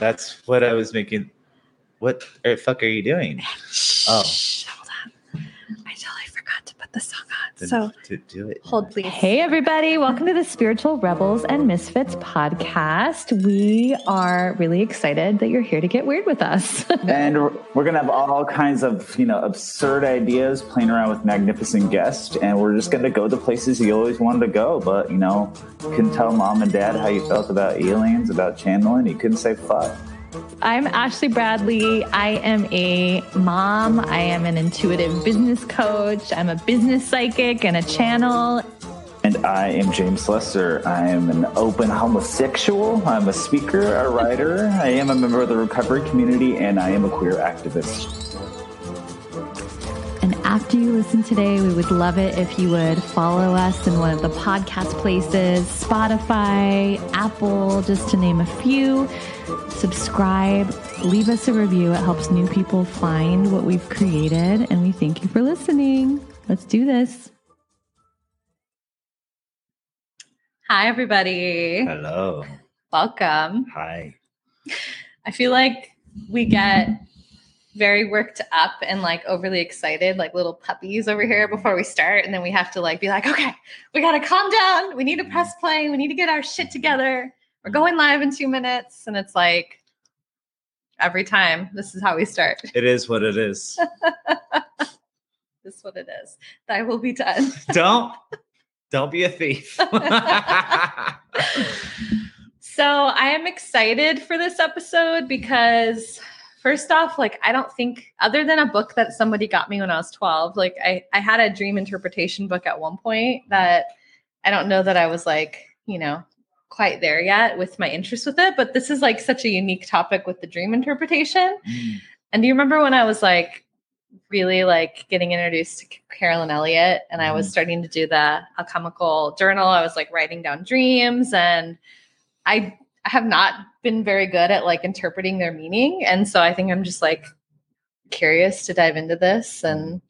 That's what I was making. What the fuck are you doing? Oh. Hold on. I totally forgot to put the song on. Then So to do it. hold, please. Hey, everybody. Welcome to the Spiritual Rebels and Misfits podcast. We are really excited that you're here to get weird with us. and we're, we're gonna have all kinds of you know absurd ideas playing around with magnificent guests and we're just gonna go the places you always wanted to go but you know you couldn't tell mom and dad how you felt about aliens about channeling you couldn't say fuck I'm Ashley Bradley. I am a mom. I am an intuitive business coach. I'm a business psychic and a channel. and i am james lester i am an open homosexual i'm a speaker a writer i am a member of the recovery community and i am a queer activist And after you listen today, we would love it if you would follow us in one of the podcast places Spotify, Apple, just to name a few. Subscribe, leave us a review. It helps new people find what we've created. And we thank you for listening. Let's do this. Hi, everybody. Hello. Welcome. Hi. I feel like we get very worked up and like overly excited, like little puppies over here before we start. And then we have to like be like, okay, we got to calm down. We need to press play. We need to get our shit together. We're going mm-hmm. live in two minutes. And it's like every time, this is how we start. It is what it is. This is what it is. Thy will be done. don't don't be a thief. So I am excited for this episode because first off, like I don't think other than a book that somebody got me when I was 12, like I, I had a dream interpretation book at one point that I don't know that I was like, you know, quite there yet with my interest with it. But this is like such a unique topic with the dream interpretation. Mm. And do you remember when I was like really like getting introduced to Carolyn Elliott and I was Mhm. starting to do the alchemical journal? I was like writing down dreams and I have not been very good at like interpreting their meaning. And so I think I'm just like curious to dive into this and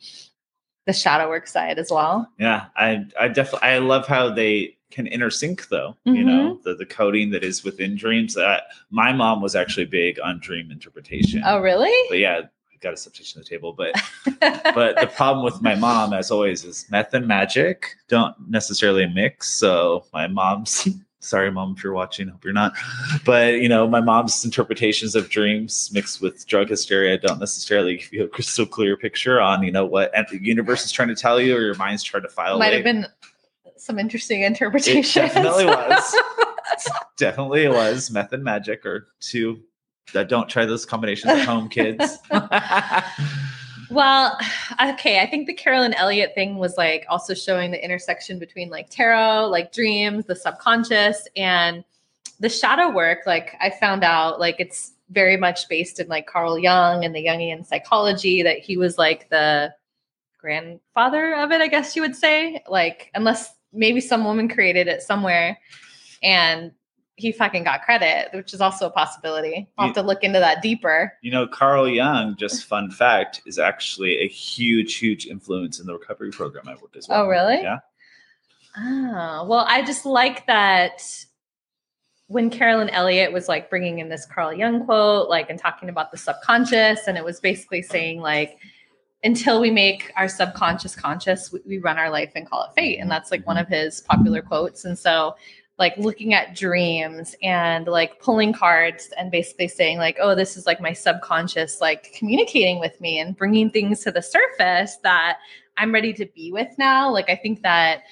the shadow work side as well. Yeah, I I definitely I love how they can intersync though. You Mhm. know, the the coding that is within dreams. That my mom was actually big on dream interpretation. Oh, really? But yeah, got a substitution on the table. But but the problem with my mom, as always, is meth and magic don't necessarily mix. So my mom's sorry, mom, if you're watching, hope you're not. But you know, my mom's interpretations of dreams mixed with drug hysteria don't necessarily give you a crystal clear picture on you know what the universe is trying to tell you or your mind's trying to file Might away. have been some interesting interpretations. definitely was. Definitely was meth and magic or two. That don't try those combinations at home, kids. Well, okay. I think the Carolyn Elliott thing was like also showing the intersection between like tarot, like dreams, the subconscious, and the shadow work. Like I found out, like it's very much based in like Carl Jung and the Jungian psychology. That he was like the grandfather of it, I guess you would say. Like unless maybe some woman created it somewhere, and he fucking got credit, which is also a possibility. I'll have to look into that deeper. You know, Carl Jung, just fun fact, is actually a huge, huge influence in the recovery program I work as oh, well. Oh, really? Yeah. Oh, well, I just like that when Carolyn Elliott was like bringing in this Carl Jung quote, like, and talking about the subconscious, and it was basically saying, like, until we make our subconscious conscious, we, run our life and call it fate. And that's like one of his popular quotes. And so, like, looking at dreams and like pulling cards and basically saying, like, oh, this is like my subconscious, like communicating with me and bringing things to the surface that I'm ready to be with now. Like, I think that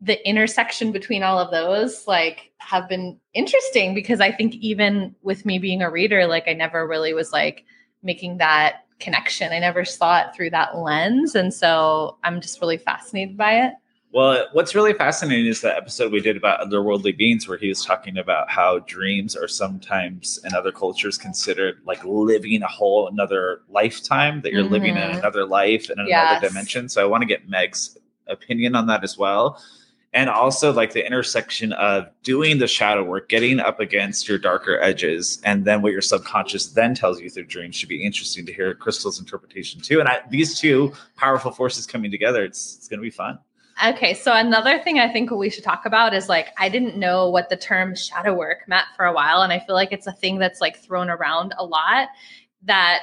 the intersection between all of those like have been interesting because I think even with me being a reader, like I never really was like making that connection. I never saw it through that lens. And so I'm just really fascinated by it. Well, what's really fascinating is the episode we did about otherworldly beings, where he was talking about how dreams are sometimes in other cultures considered like living a whole another lifetime, that you're living in Mhm. another life in another Yes. dimension. So I want to get Meg's opinion on that as well. And also like the intersection of doing the shadow work, getting up against your darker edges, and then what your subconscious then tells you through dreams should be interesting to hear Crystal's interpretation too. And I, these two powerful forces coming together, it's it's gonna be fun. Okay, so another thing I think we should talk about is like I didn't know what the term shadow work meant for a while, and I feel like it's a thing that's like thrown around a lot. That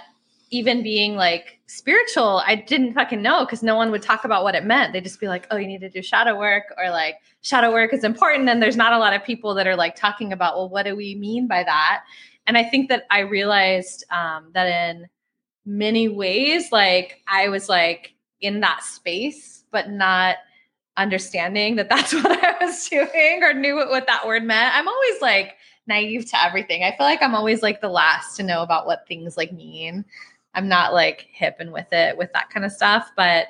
even being like spiritual, I didn't fucking know because no one would talk about what it meant. They'd just be like, "Oh, you need to do shadow work," or like shadow work is important, and there's not a lot of people that are like talking about, well, what do we mean by that? And I think that I realized um, that in many ways, like I was like in that space, but not understanding that that's what I was doing or knew what, what that word meant. I'm always like naive to everything. I feel like I'm always like the last to know about what things like mean. I'm not like hip and with it with that kind of stuff, but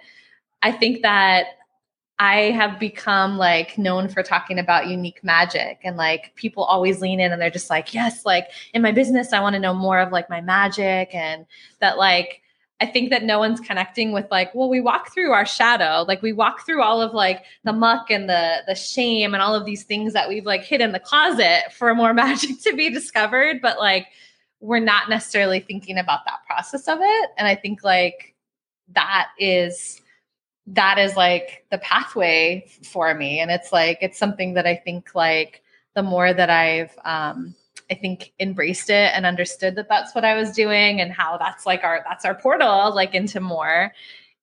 I think that I have become like known for talking about unique magic and like people always lean in and they're just like, yes, like in my business, I want to know more of like my magic and that like I think that no one's connecting with like, well, we walk through our shadow, like we walk through all of like the muck and the the shame and all of these things that we've like hid in the closet for more magic to be discovered, but like we're not necessarily thinking about that process of it. And I think like that is that is like the pathway for me and it's like it's something that i think like the more that i've um i think embraced it and understood that that's what i was doing and how that's like our that's our portal like into more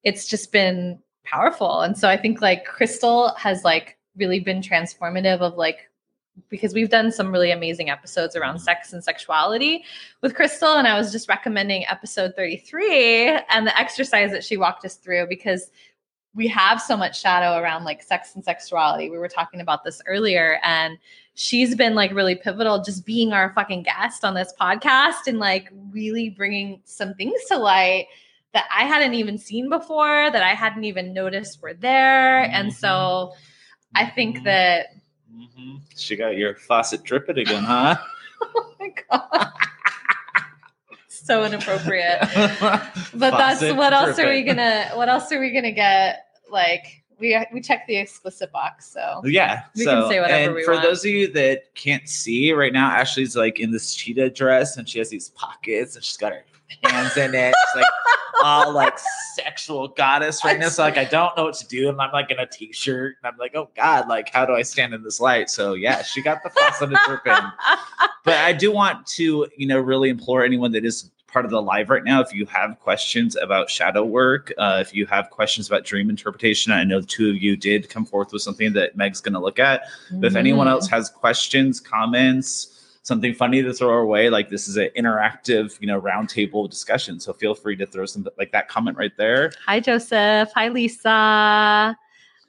it's just been powerful and so i think like crystal has like really been transformative of like because we've done some really amazing episodes around sex and sexuality with Crystal. And I was just recommending episode 33 and the exercise that she walked us through because we have so much shadow around like sex and sexuality. We were talking about this earlier and she's been like really pivotal just being our fucking guest on this podcast and like really bringing some things to light that I hadn't even seen before that I hadn't even noticed were there. Mm-hmm. And so I think mm-hmm. that mm-hmm. she got your faucet dripping again, huh? oh my god so inappropriate. but that's what else are we gonna what else are we gonna get like we we check the explicit box, so yeah, we so, can say whatever and for want. those of you that can't see right now, Ashley's like in this cheetah dress, and she has these pockets, and she's got her hands in it, it's like all like sexual goddess right now. So like I don't know what to do, and I'm like in a t-shirt, and I'm like, oh god, like how do I stand in this light? So yeah, she got the faucet dripping. But I do want to, you know, really implore anyone that is part of the live right now. If you have questions about shadow work, uh, if you have questions about dream interpretation, I know the two of you did come forth with something that Meg's going to look at. Mm-hmm. But if anyone Mm. else has questions, comments, something funny to throw our way, like this is an interactive, you know, roundtable discussion. So feel free to throw some like that comment right there. Hi Joseph. Hi Lisa.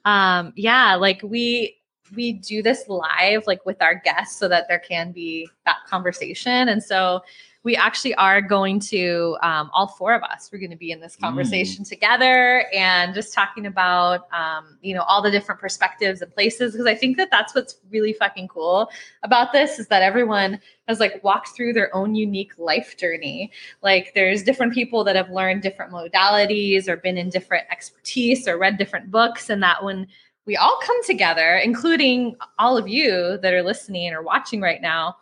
Um, yeah, like we we do this live like with our guests so that there can be that conversation. And so we actually are going to um, all four of us we're going to be in this conversation together and just talking about um, you know all the different perspectives and places because i think that that's what's really fucking cool about this is that everyone has like walked through their own unique life journey. Like there's different people that have learned different modalities or been in different expertise or read different books and that when we all come together including all of you that are listening or watching right now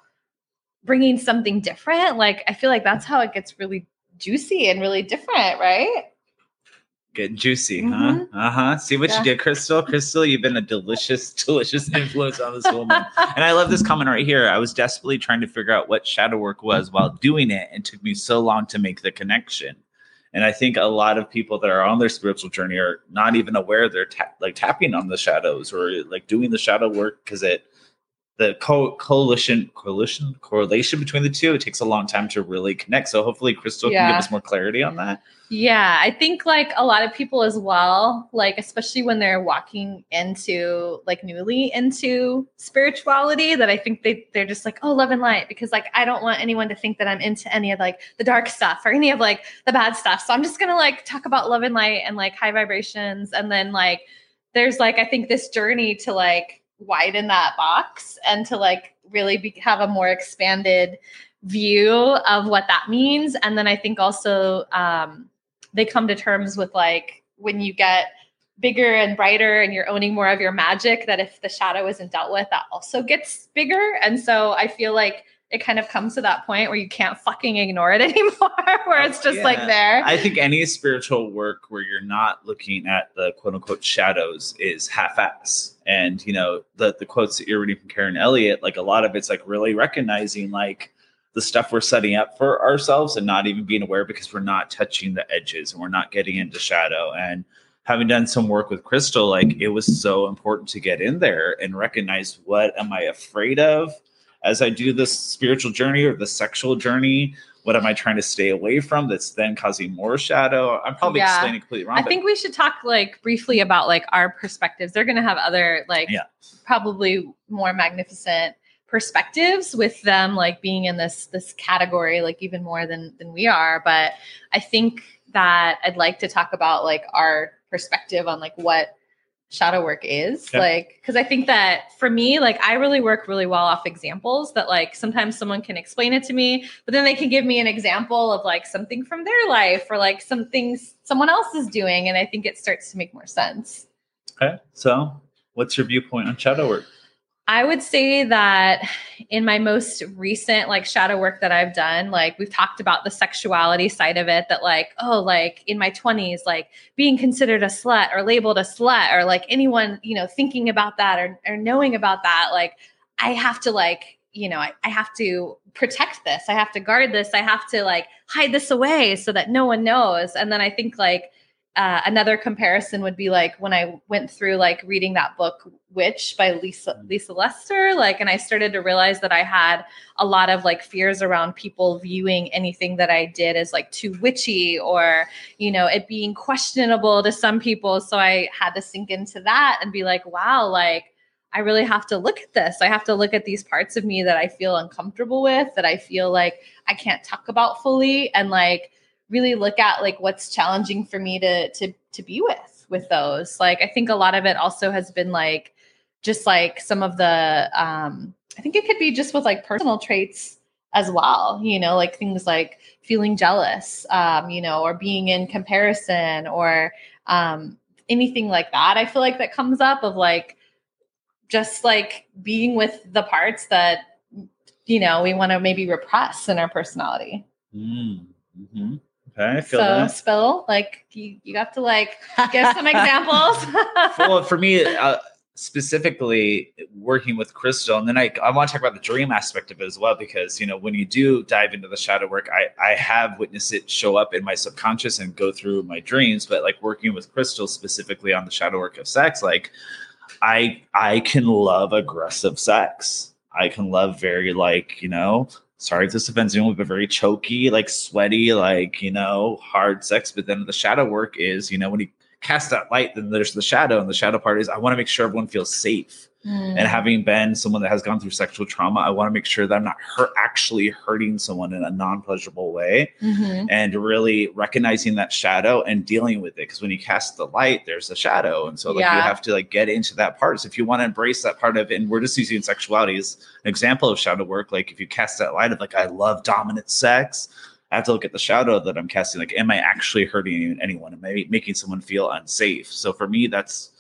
bringing something different like i feel like that's how it gets really juicy and really different right Get juicy, Mhm. huh? Uh huh. See what Yeah. you did, Crystal. Crystal, you've been a delicious, delicious influence on this woman. And I love this comment right here. I was desperately trying to figure out what shadow work was while doing it, and took me so long to make the connection. And I think a lot of people that are on their spiritual journey are not even aware they're ta- like tapping on the shadows or like doing the shadow work because it the co- coalition coalition correlation between the two it takes a long time to really connect. So hopefully Crystal can give us more clarity on that. Yeah, I think like a lot of people as well, like especially when they're walking into like newly into spirituality, that I think they they're just like, oh, love and light, because like I don't want anyone to think that I'm into any of like the dark stuff or any of like the bad stuff. So I'm just gonna like talk about love and light and like high vibrations, and then like there's like I think this journey to like widen that box and to like really be, have a more expanded view of what that means. And then i think also um, they come to terms with like when you get bigger and brighter and you're owning more of your magic that if the shadow isn't dealt with that also gets bigger. And so i feel like it kind of comes to that point where you can't fucking ignore it anymore, where it's just like there. I think any spiritual work where you're not looking at the quote unquote shadows is half ass. And, you know, the, the quotes that you're reading from Karen Elliott, like a lot of it's like really recognizing like the stuff we're setting up for ourselves and not even being aware because we're not touching the edges and we're not getting into shadow. And having done some work with Crystal, like it was so important to get in there and recognize what am I afraid of as I do this spiritual journey or the sexual journey what am I trying to stay away from that's then causing more shadow? I'm probably Yeah. explaining completely wrong. I think we should talk like briefly about like our perspectives. They're going to have other like Yeah. probably more magnificent perspectives with them like being in this this category like even more than than we are, but I think that I'd like to talk about like our perspective on like what shadow work is Yeah. like because i think that for me like i really work really well off examples that like sometimes someone can explain it to me but then they can give me an example of like something from their life or like some things someone else is doing and i think it starts to make more sense okay. So, what's your viewpoint on shadow work? I would say that in my most recent like shadow work that I've done, like we've talked about the sexuality side of it that like, oh, like in my 20s, like being considered a slut or labeled a slut or like anyone, you know, thinking about that or, or knowing about that, like I have to like, you know, I, I have to protect this. I have to guard this. I have to like hide this away so that no one knows. And then I think like uh, another comparison would be like when I went through like reading that book Witch by Lisa Lisa Lister like and I started to realize that I had a lot of like fears around people viewing anything that I did as like too witchy or you know it being questionable to some people. So I had to sink into that and be like wow like I really have to look at this. I have to look at these parts of me that I feel uncomfortable with, that I feel like I can't talk about fully, and like really look at like what's challenging for me to to to be with with those. Like I think a lot of it also has been like just like some of the um I think it could be just with like personal traits as well, you know, like things like feeling jealous, um, you know, or being in comparison or um anything like that. I feel like that comes up of like just like being with the parts that you know we want to maybe repress in our personality. Mm, hmm Okay, I feel so that. spill like you, you got to like give some examples. well, for me, uh, specifically working with Crystal, and then I, I want to talk about the dream aspect of it as well, because you know when you do dive into the shadow work, I I have witnessed it show up in my subconscious and go through my dreams. But like working with Crystal specifically on the shadow work of sex, like I I can love aggressive sex. I can love very like you know. Sorry if this offends anyone, but very choky, like sweaty, like you know, hard sex. But then the shadow work is, you know, when you cast that light, then there's the shadow, and the shadow part is I want to make sure everyone feels safe. Mm. And having been someone that has gone through sexual trauma, I want to make sure that I'm not hurt, actually hurting someone in a non-pleasurable way, Mhm. and really recognizing that shadow and dealing with it. Because when you cast the light, there's a shadow, and so like you have to like get into that part. So if you want to embrace that part of and we're just using sexuality as an example of shadow work, like if you cast that light of like I love dominant sex. I have to look at the shadow that I'm casting. Like, am I actually hurting anyone? Am I making someone feel unsafe? So for me, that's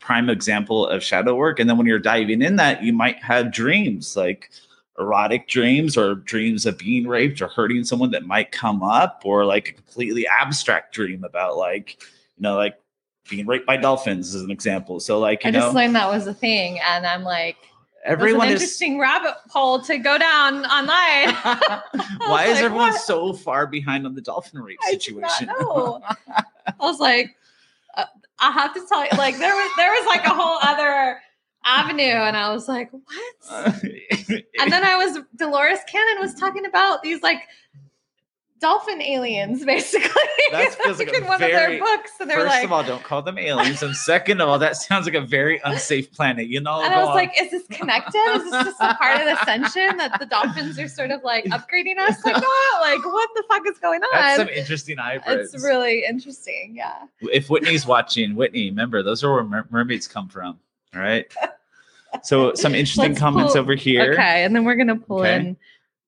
prime example of shadow work. And then when you're diving in that, you might have dreams like erotic dreams or dreams of being raped or hurting someone that might come up, or like a completely abstract dream about like, you know, like being raped by dolphins as an example. So like, you I know, just learned that was a thing, and I'm like, everyone is interesting rabbit hole to go down online. Why is like, everyone what? so far behind on the dolphin rape I situation? I was like, I have to tell you, like there was there was like a whole other avenue, and I was like, what? And then I was Dolores Cannon was talking about these like dolphin aliens, basically. That feels like in one very- of their books, and they're First like, of all, don't call them aliens, and second of all, that sounds like a very unsafe planet. You know, and I was on. like, is this connected? Is this just a part of the ascension that the dolphins are sort of like upgrading us? Like, what? Like, what the fuck is going that's on? some interesting hybrids. It's really interesting. Yeah. if Whitney's watching, Whitney, remember those are where mer- mermaids come from. All right. So some interesting Let's comments pull- over here. Okay. And then we're going to pull Okay. in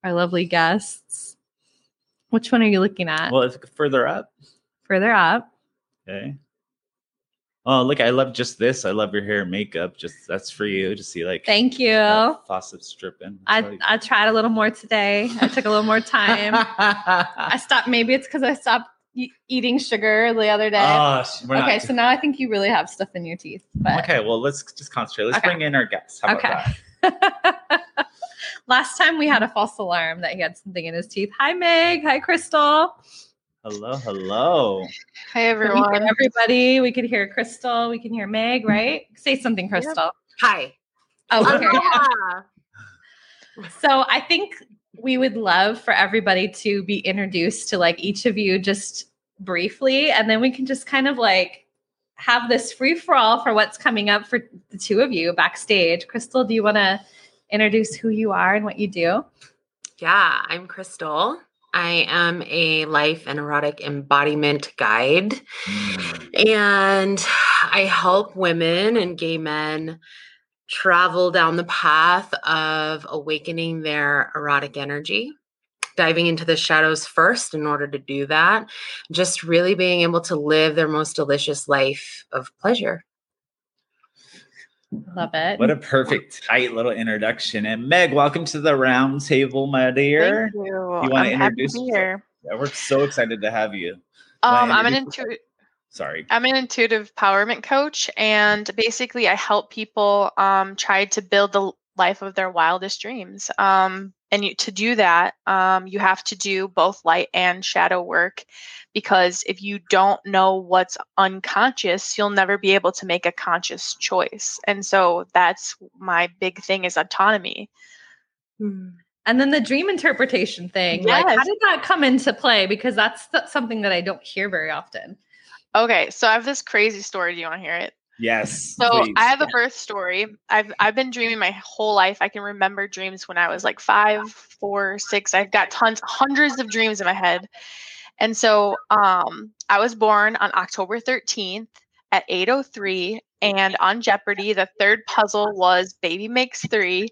our lovely guests. Which one are you looking at? Well, it's further up. Further up. Okay. Oh, look, I love just this. I love your hair and makeup. Just that's for you to see like Thank you. uh, faucets dripping. I, I tried a little more today. I took a little more time. I stopped. Maybe it's because I stopped e- eating sugar the other day. Oh, okay, so now I think you really have stuff in your teeth. But okay, well, let's just concentrate. Let's Okay. bring in our guests. How about Okay. that? last time we had a false alarm that he had something in his teeth. Hi, Meg. Hi, Crystal. Hello, hello. Hey We can everyone. hear everybody. We could hear Crystal. We can hear Meg. Mm-hmm. Right? Say something, Crystal. Hi. Oh, okay. Aloha. So I think we would love for everybody to be introduced to like each of you just briefly, and then we can just kind of like have this free for all for what's coming up for the two of you backstage. Crystal, do you want to introduce who you are and what you do? Yeah, I'm Crystal. I am a life and erotic embodiment guide, Mm. and I help women and gay men travel down the path of awakening their erotic energy, diving into the shadows first in order to do that, just really being able to live their most delicious life of pleasure. Love it. What a perfect, tight little introduction. And Meg, welcome to the round table, my dear. Thank you. You wanna I'm happy introduce to be yourself? here. Yeah, we're so excited to have you. Um, I'm an intuitive. Sorry. I'm an intuitive empowerment coach, and basically, I help people um, try to build the life of their wildest dreams. Um, and you, to do that, um, you have to do both light and shadow work, because if you don't know what's unconscious, you'll never be able to make a conscious choice. And so that's my big thing is autonomy. Hmm. And then the dream interpretation thing. Like, how did that come into play? Because that's th- something that I don't hear very often. Okay, so I have this crazy story. Do you want to hear it? Yes. So please. I have a birth story. I've I've been dreaming my whole life. I can remember dreams when I was like five, four, six. I've got tons, hundreds of dreams in my head. And so um, I was born on October 13th at 8:03, and on Jeopardy, the third puzzle was Baby Makes Three,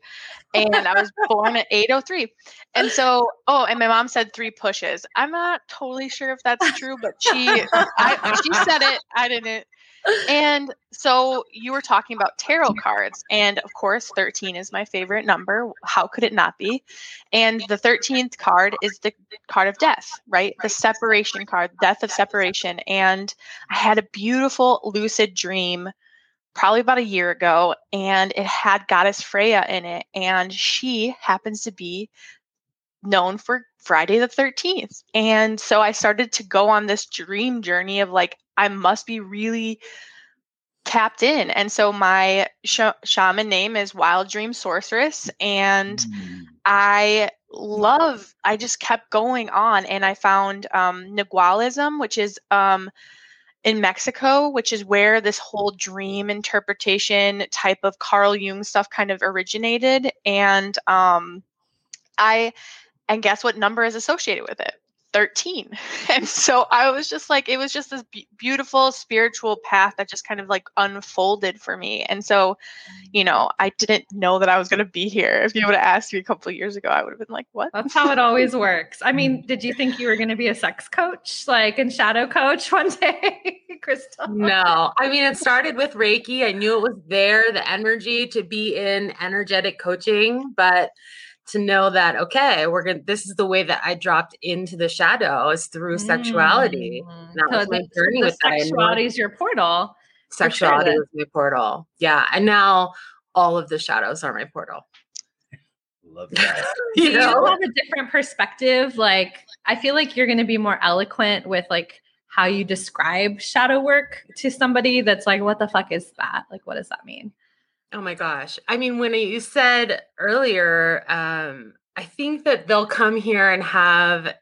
and I was born at 8:03. And so, oh, and my mom said three pushes. I'm not totally sure if that's true, but she I, she said it. I didn't. And so you were talking about tarot cards. And of course, 13 is my favorite number. How could it not be? And the 13th card is the card of death, right? The separation card, death of separation. And I had a beautiful lucid dream probably about a year ago, and it had Goddess Freya in it. And she happens to be known for Friday the 13th. And so I started to go on this dream journey of like, I must be really tapped in. And so my sh- shaman name is Wild Dream Sorceress. And Mm. I love, I just kept going on and I found um, Nagualism, which is um, in Mexico, which is where this whole dream interpretation type of Carl Jung stuff kind of originated. And um, I, and guess what number is associated with it? 13. And so I was just like, it was just this be- beautiful spiritual path that just kind of like unfolded for me. And so, you know, I didn't know that I was going to be here. If you would have asked me a couple of years ago, I would have been like, what? That's how it always works. I mean, did you think you were going to be a sex coach, like and shadow coach one day, Crystal? No, I mean, it started with Reiki. I knew it was there, the energy to be in energetic coaching, but to know that, okay, we're going to, this is the way that I dropped into the shadow is through sexuality. Mm. That was my the- journey the with that. Sexuality is your portal. Sexuality then. was my portal. Yeah. And now all of the shadows are my portal. Love that. You you know? have a different perspective? Like, I feel like you're going to be more eloquent with like how you describe shadow work to somebody that's like, what the fuck is that? Like, what does that mean? Oh my gosh. I mean, when you said earlier, um, I think that they'll come here and have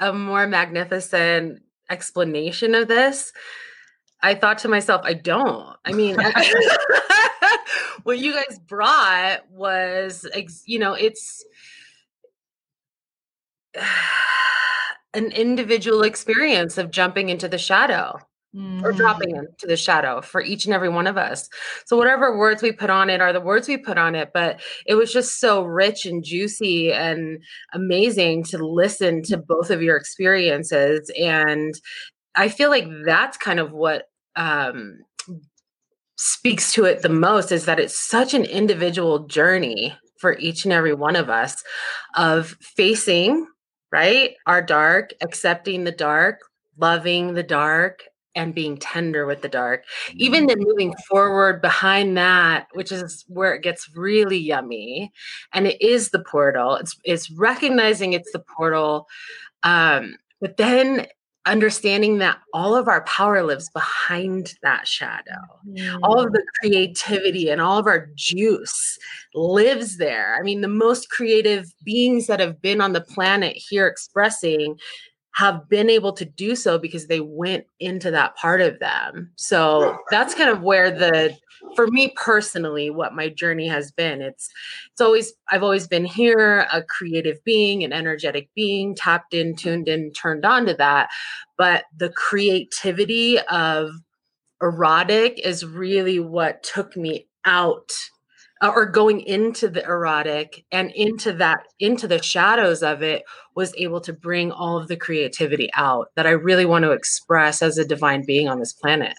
a more magnificent explanation of this. I thought to myself, I don't. I mean, what you guys brought was, you know, it's an individual experience of jumping into the shadow or Mhm. dropping into the shadow for each and every one of us. So whatever words we put on it are the words we put on it, but it was just so rich and juicy and amazing to listen to both of your experiences and I feel like that's kind of what um speaks to it the most is that it's such an individual journey for each and every one of us of facing right our dark accepting the dark loving the dark and being tender with the dark. Even Mm. then moving forward behind that, which is where it gets really yummy. And it is the portal. It's it's recognizing it's the portal. Um, but then understanding that all of our power lives behind that shadow. All of the creativity and all of our juice lives there. I mean, the most creative beings that have been on the planet here expressing have been able to do so because they went into that part of them. So that's kind of where the for me personally what my journey has been. It's it's always I've always been here a creative being, an energetic being, tapped in, tuned in, turned on to that, but the creativity of erotic is really what took me out uh, or going into the erotic and into that into the shadows of it was able to bring all of the creativity out that I really want to express as a divine being on this planet.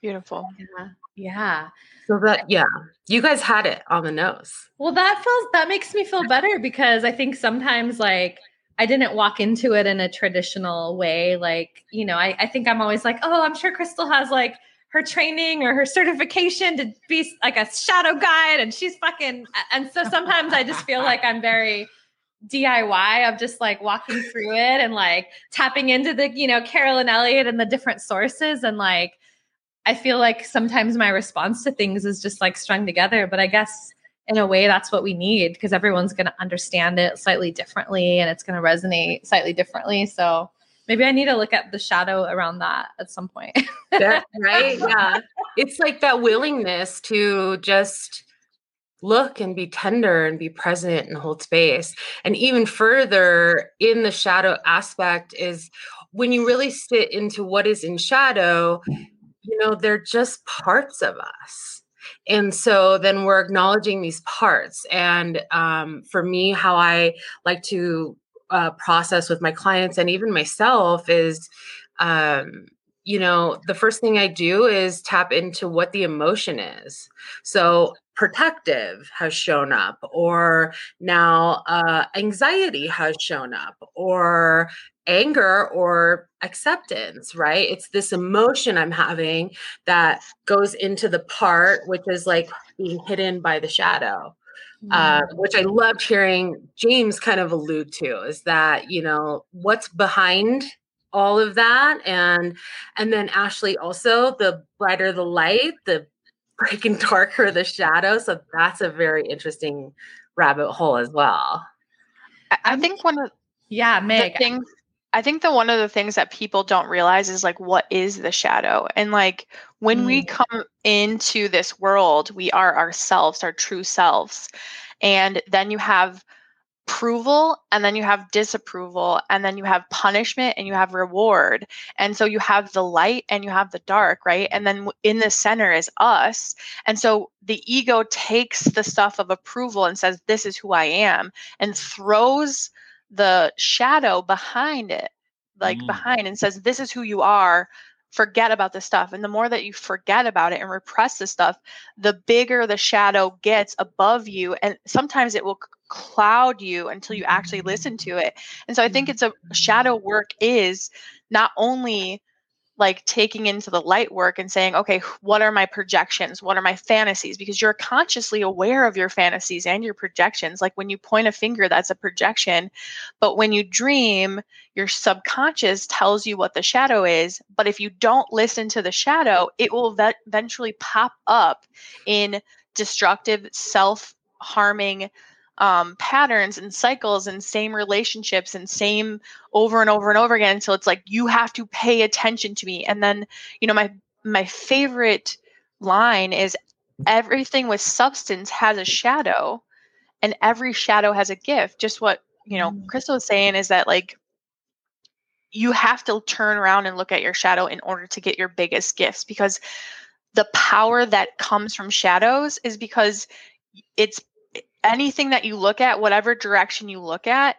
Beautiful. Yeah. Yeah. So that yeah, you guys had it on the nose. Well, that feels that makes me feel better because I think sometimes like I didn't walk into it in a traditional way. Like, you know, I, I think I'm always like, oh, I'm sure Crystal has like her training or her certification to be like a shadow guide and she's fucking and so sometimes I just feel like I'm very DIY of just like walking through it and like tapping into the, you know, Carolyn Elliott and the different sources and like I feel like sometimes my response to things is just like strung together, but I guess in a way that's what we need because everyone's going to understand it slightly differently and it's going to resonate slightly differently. So maybe I need to look at the shadow around that at some point. Right? Yeah. It's like that willingness to just look and be tender and be present and hold space. And even further in the shadow aspect is when you really sit into what is in shadow, you know, they're just parts of us. And so then we're acknowledging these parts. And um, for me, how I like to uh, process with my clients and even myself is, um, you know, the first thing I do is tap into what the emotion is. So protective has shown up, or now uh, anxiety has shown up, or anger or acceptance, right? It's this emotion I'm having that goes into the part which is like being hidden by the shadow. Uh, which I loved hearing James kind of allude to is that, you know, what's behind all of that and and then Ashley also the brighter the light, the breaking darker the shadow. So that's a very interesting rabbit hole as well. I, I think one of yeah, the Meg. things I think that one of the things that people don't realize is like what is the shadow? And like when we mm. come into this world, we are ourselves, our true selves. And then you have approval and then you have disapproval and then you have punishment and you have reward. And so you have the light and you have the dark, right? And then in the center is us. And so the ego takes the stuff of approval and says this is who I am and throws the shadow behind it, like Mm. behind, and says, This is who you are. Forget about this stuff. And the more that you forget about it and repress the stuff, the bigger the shadow gets above you. And sometimes it will cloud you until you actually listen to it. And so I think it's a shadow work is not only like taking into the light work and saying, okay, what are my projections? What are my fantasies? Because you're consciously aware of your fantasies and your projections. Like when you point a finger, that's a projection. But when you dream, your subconscious tells you what the shadow is. But if you don't listen to the shadow, it will ve- eventually pop up in destructive, self harming um, patterns and cycles and same relationships and same over and over and over again until it's like you have to pay attention to me. And then you know my my favorite line is everything with substance has a shadow and every shadow has a gift. Just what you know crystal was saying is that like you have to turn around and look at your shadow in order to get your biggest gifts because the power that comes from shadows is because it's anything that you look at whatever direction you look at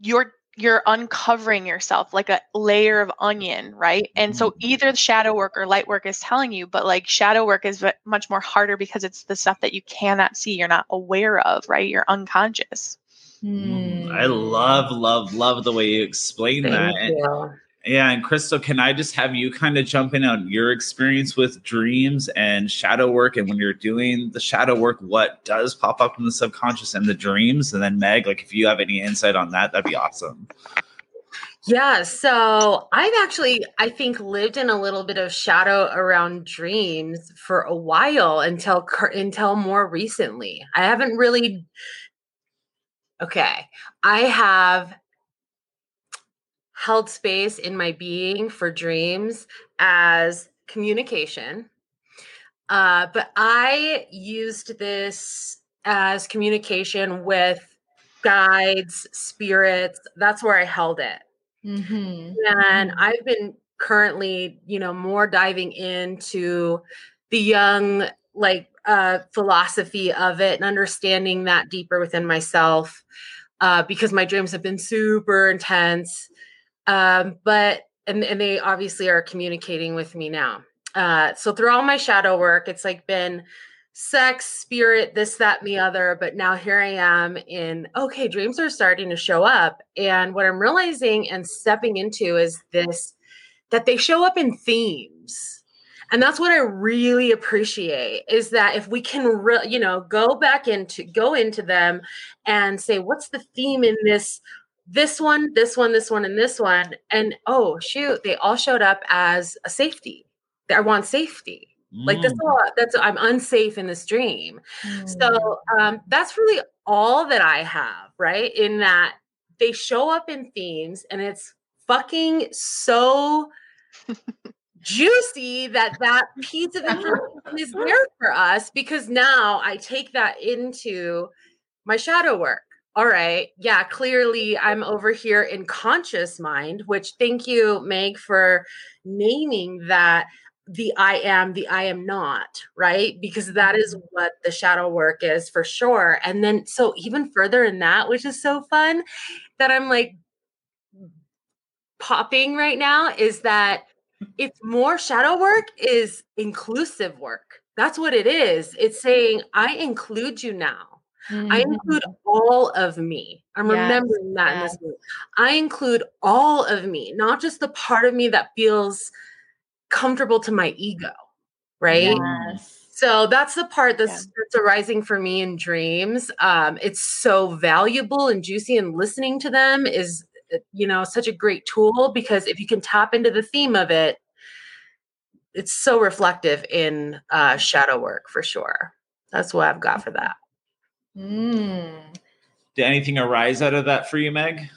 you're you're uncovering yourself like a layer of onion, right? And so Mm-hmm. either the shadow work or light work is telling you, but like shadow work is much more harder because it's the stuff that you cannot see, you're not aware of, right? You're unconscious. Mm, Hmm. I love, love, love the way you explain that. Thank And- you. Yeah, and Crystal, can I just have you kind of jump in on your experience with dreams and shadow work? And when you're doing the shadow work, what does pop up in the subconscious and the dreams? And then Meg, like if you have any insight on that, that'd be awesome. Yeah, so I've actually, I think, lived in a little bit of shadow around dreams for a while until until more recently. I haven't really. Okay, I have held space in my being for dreams as communication, uh, but I used this as communication with guides, spirits. That's where I held it Mhm. and Mhm. I've been currently, you know, more diving into the Jung like uh philosophy of it and understanding that deeper within myself uh because my dreams have been super intense um but and and they obviously are communicating with me now. Uh so through all my shadow work it's like been sex spirit this that and the other but now here i am in okay dreams are starting to show up. And what i'm realizing and stepping into is this that they show up in themes. And that's what i really appreciate is that if we can re- you know go back into go into them and say what's the theme in this this one this one this one and this one and oh shoot they all showed up as a safety i want safety like that's Mm. all that's i'm unsafe in this dream Hmm. so um, that's really all that I have, right? In that they show up in themes and it's fucking so juicy that that piece of information is there for us because now I take that into my shadow work. All right. Yeah, clearly I'm over here in conscious mind, which thank you, Meg, for naming that the I am, the I am not, right? Because that is mm-hmm. what the shadow work is for sure. And then, so even further in that, which is so fun, that I'm like popping right now, is that it's more shadow work is inclusive work. That's what it is. It's saying, I include you now. I Mhm. include all of me. I'm Yes, remembering that in this movie. I include all of me, not just the part of me that feels comfortable to my ego, right? Yes. So that's the part that's, that's arising for me in dreams. Um, it's so valuable and juicy, and listening to them is, uh, you know, such a great tool because if you can tap into the theme of it, it's so reflective in uh, shadow work for sure. That's what I've got for that. Mm. Did anything arise out of that for you, Meg?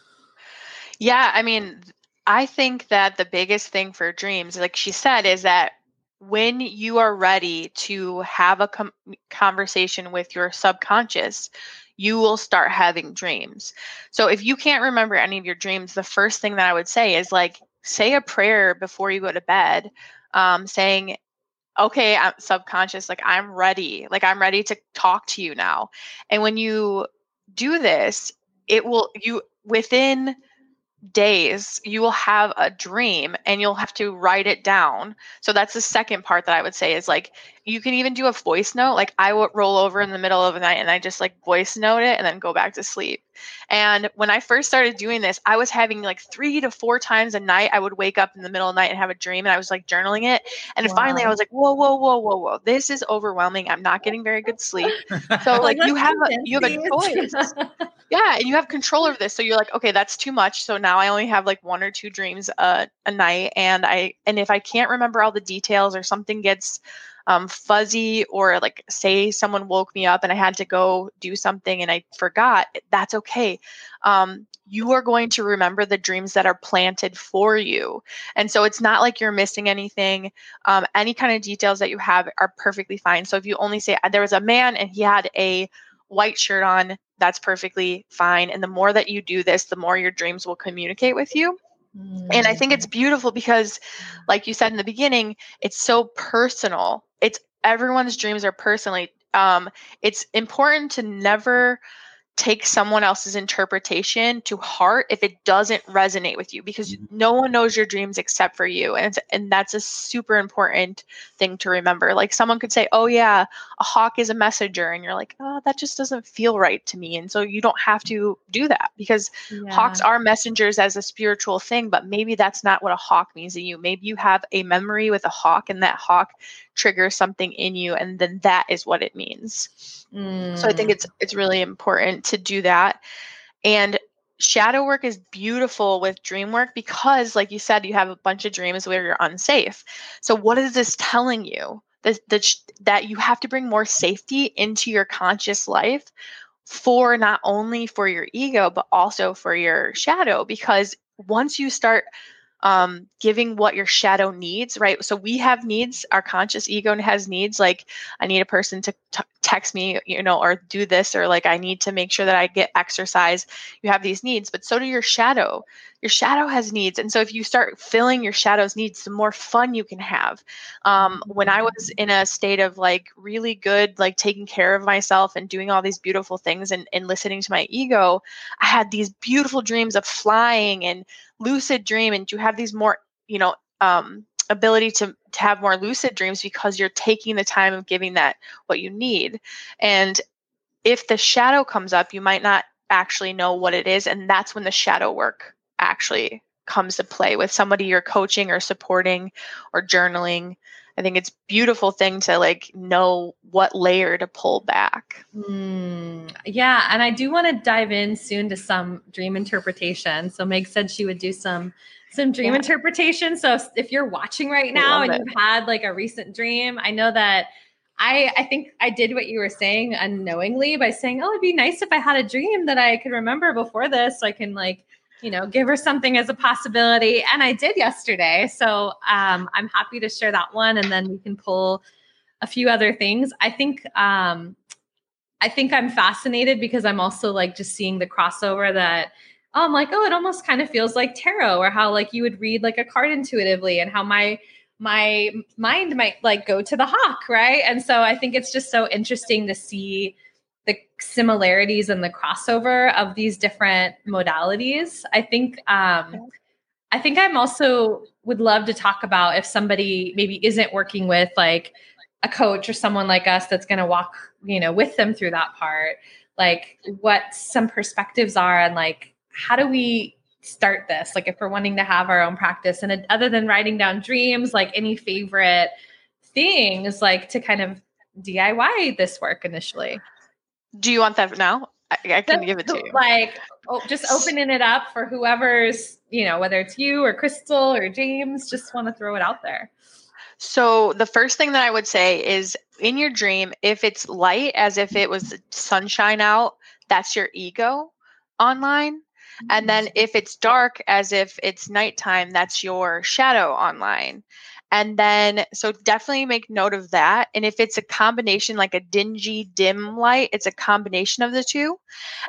Yeah, I mean, I think that the biggest thing for dreams, like she said, is that when you are ready to have a com- conversation with your subconscious, you will start having dreams. So if you can't remember any of your dreams, the first thing that I would say is like say a prayer before you go to bed, um, saying, okay, I'm subconscious, like I'm ready, like I'm ready to talk to you now. And when you do this, it will, you within days you will have a dream and you'll have to write it down so that's the second part that i would say is like you can even do a voice note like i would roll over in the middle of the night and i just like voice note it and then go back to sleep. And when i first started doing this i was having like three to four times a night i would wake up in the middle of the night and have a dream and i was like journaling it. And then finally i was like whoa whoa whoa whoa whoa this is overwhelming. I'm not getting very good sleep. So like you have a, you have a choice. Yeah and you have control over this. So you're like okay that's too much. So now i only have like one or two dreams a, a night and i and if i can't remember all the details or something gets um, fuzzy or like say someone woke me up and i had to go do something and i forgot that's okay um, you are going to remember the dreams that are planted for you and so it's not like you're missing anything um, any kind of details that you have are perfectly fine so if you only say there was a man and he had a white shirt on, that's perfectly fine. And the more that you do this, the more your dreams will communicate with you. And I think it's beautiful because, like you said in the beginning, it's so personal. It's everyone's dreams are personally. Um, it's important to never take someone else's interpretation to heart if it doesn't resonate with you because Mhm. no one knows your dreams except for you and and that's a super important thing to remember. Like someone could say oh yeah a hawk is a messenger and you're like oh that just doesn't feel right to me and so you don't have to do that because hawks are messengers as a spiritual thing but maybe that's not what a hawk means to you. Maybe you have a memory with a hawk and that hawk triggers something in you and then that is what it means so I think Mm. it's it's really important to do that. And shadow work is beautiful with dream work because like you said you have a bunch of dreams where you're unsafe. So what is this telling you? That that that you have to bring more safety into your conscious life for not only for your ego but also for your shadow because once you start um, giving what your shadow needs, right? So we have needs. Our conscious ego has needs. Like I need a person to t- text me, you know, or do this, or like I need to make sure that I get exercise. You have these needs, but so do your shadow. Your shadow has needs, and so if you start filling your shadow's needs, the more fun you can have. Um, when I was in a state of like really good, like taking care of myself and doing all these beautiful things, and, and listening to my ego, I had these beautiful dreams of flying and lucid dream and you have these more you know um ability to, to have more lucid dreams because you're taking the time of giving that what you need. And if the shadow comes up you might not actually know what it is and that's when the shadow work actually comes to play with somebody you're coaching or supporting or journaling. I think it's beautiful thing to like know what layer to pull back. Mm, yeah, and I do want to dive in soon to some dream interpretation. So Meg said she would do some some dream Yeah. interpretation. So if, if you're watching right now and it. you've had like a recent dream, I know that I I think I did what you were saying unknowingly by saying, "Oh, it'd be nice if I had a dream that I could remember before this, so I can like." You know, give her something as a possibility. And I did yesterday. So um, I'm happy to share that one. And then we can pull a few other things. I think um, I think I'm fascinated because I'm also like just seeing the crossover that oh, I'm like, oh, it almost kind of feels like tarot or how like you would read like a card intuitively and how my my mind might like go to the hawk, right? And so I think it's just so interesting to see the similarities and the crossover of these different modalities. I think um I think I'm also would love to talk about if somebody maybe isn't working with like a coach or someone like us that's going to walk, you know, with them through that part, like what some perspectives are and like how do we start this? Like if we're wanting to have our own practice and uh, other than writing down dreams, like any favorite things like to kind of DIY this work initially. do you want that now i, I can give it to you Like oh, just opening it up for whoever's, you know, whether it's you or Crystal or James, just want to throw it out there. So the first thing that I would say is in your dream, if it's light as if it was sunshine out, that's your ego online. And then mm-hmm. if it's dark as if it's nighttime, that's your shadow online. And then so definitely make note of that. And if it's a combination like a dingy dim light, it's a combination of the two.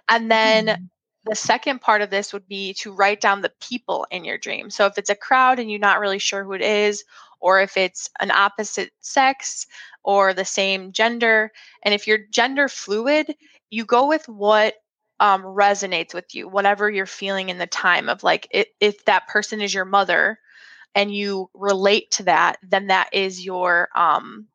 And then mm-hmm. the second part of this would be to write down the people in your dream. So if it's a crowd and you're not really sure who it is, or if it's an opposite sex or the same gender, and if you're gender fluid, you go with what um, resonates with you, whatever you're feeling in the time of like i if that person is your mother and you relate to that, then that is your um,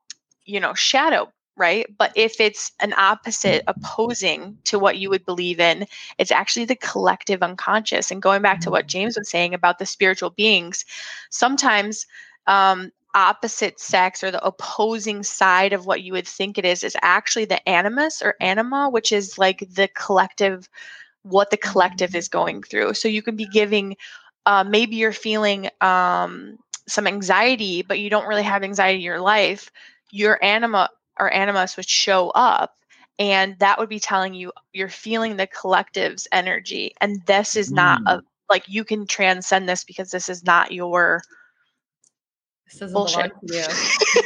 you know shadow right? But if it's an opposite opposing to what you would believe in it's actually the collective unconscious. And going back to what james was saying about the spiritual beings sometimes um, opposite sex or the opposing side of what you would think it is is actually the animus or anima which is like the collective what the collective is going through. So you can be giving uh, maybe you're feeling um, some anxiety but you don't really have anxiety in your life your anima or animus would show up and that would be telling you you're feeling the collective's energy and this is not a like you can transcend this because this is not your This doesn't Bullshit. belong to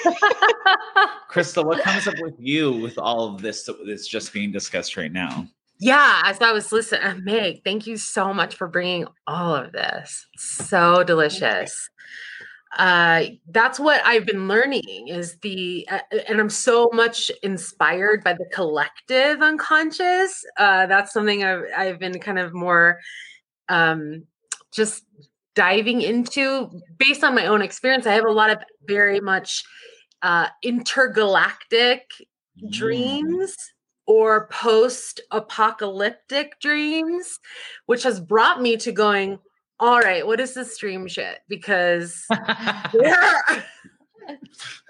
you. Crystal, what comes up with you with all of this that's just being discussed right now? Yeah, as I was listening, uh, Meg, thank you so much for bringing all of this. So delicious. uh, that's what I've been learning is the, uh, and I'm so much inspired by the collective unconscious. Uh, that's something I've, I've been kind of more um, just diving into based on my own experience. I have a lot of very much uh, intergalactic Mm. dreams or post apocalyptic dreams, which has brought me to going, all right, what is this dream shit? Because where,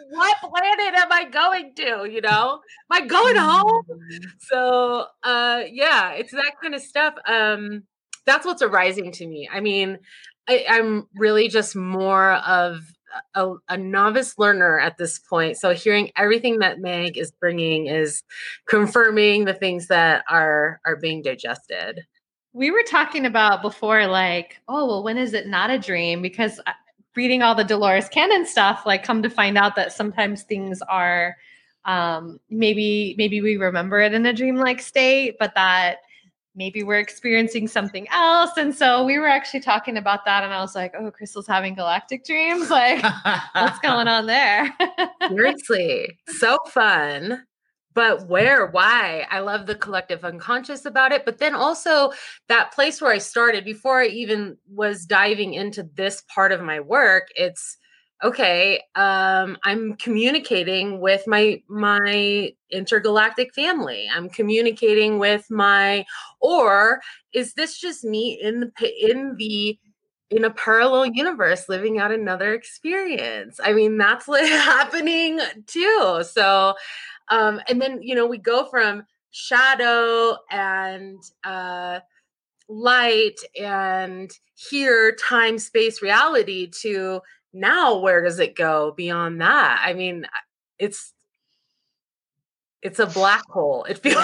what planet am I going to? You know, am I going home? So, uh, yeah, it's that kind of stuff. Um, that's what's arising to me. I mean, I, I'm really just more of a, a novice learner at this point. So hearing everything that Meg is bringing is confirming the things that are are being digested. We were talking about before, like, oh, well, when is it not a dream? Because uh, reading all the Dolores Cannon stuff, like, come to find out that sometimes things are um maybe maybe we remember it in a dreamlike state but that maybe we're experiencing something else and so we were actually talking about that and i was like oh crystal's having galactic dreams like what's going on there Seriously, so fun. But where, why? I love the collective unconscious about it. But then also that place where I started before I even was diving into this part of my work, it's okay, um, I'm communicating with my my intergalactic family. I'm communicating with my or is this just me in the in the in a parallel universe living out another experience. I mean, that's what's happening too. So, um, and then, you know, we go from shadow and uh, light and here, time, space, reality to now, where does it go beyond that? I mean, it's it's a black hole. It feels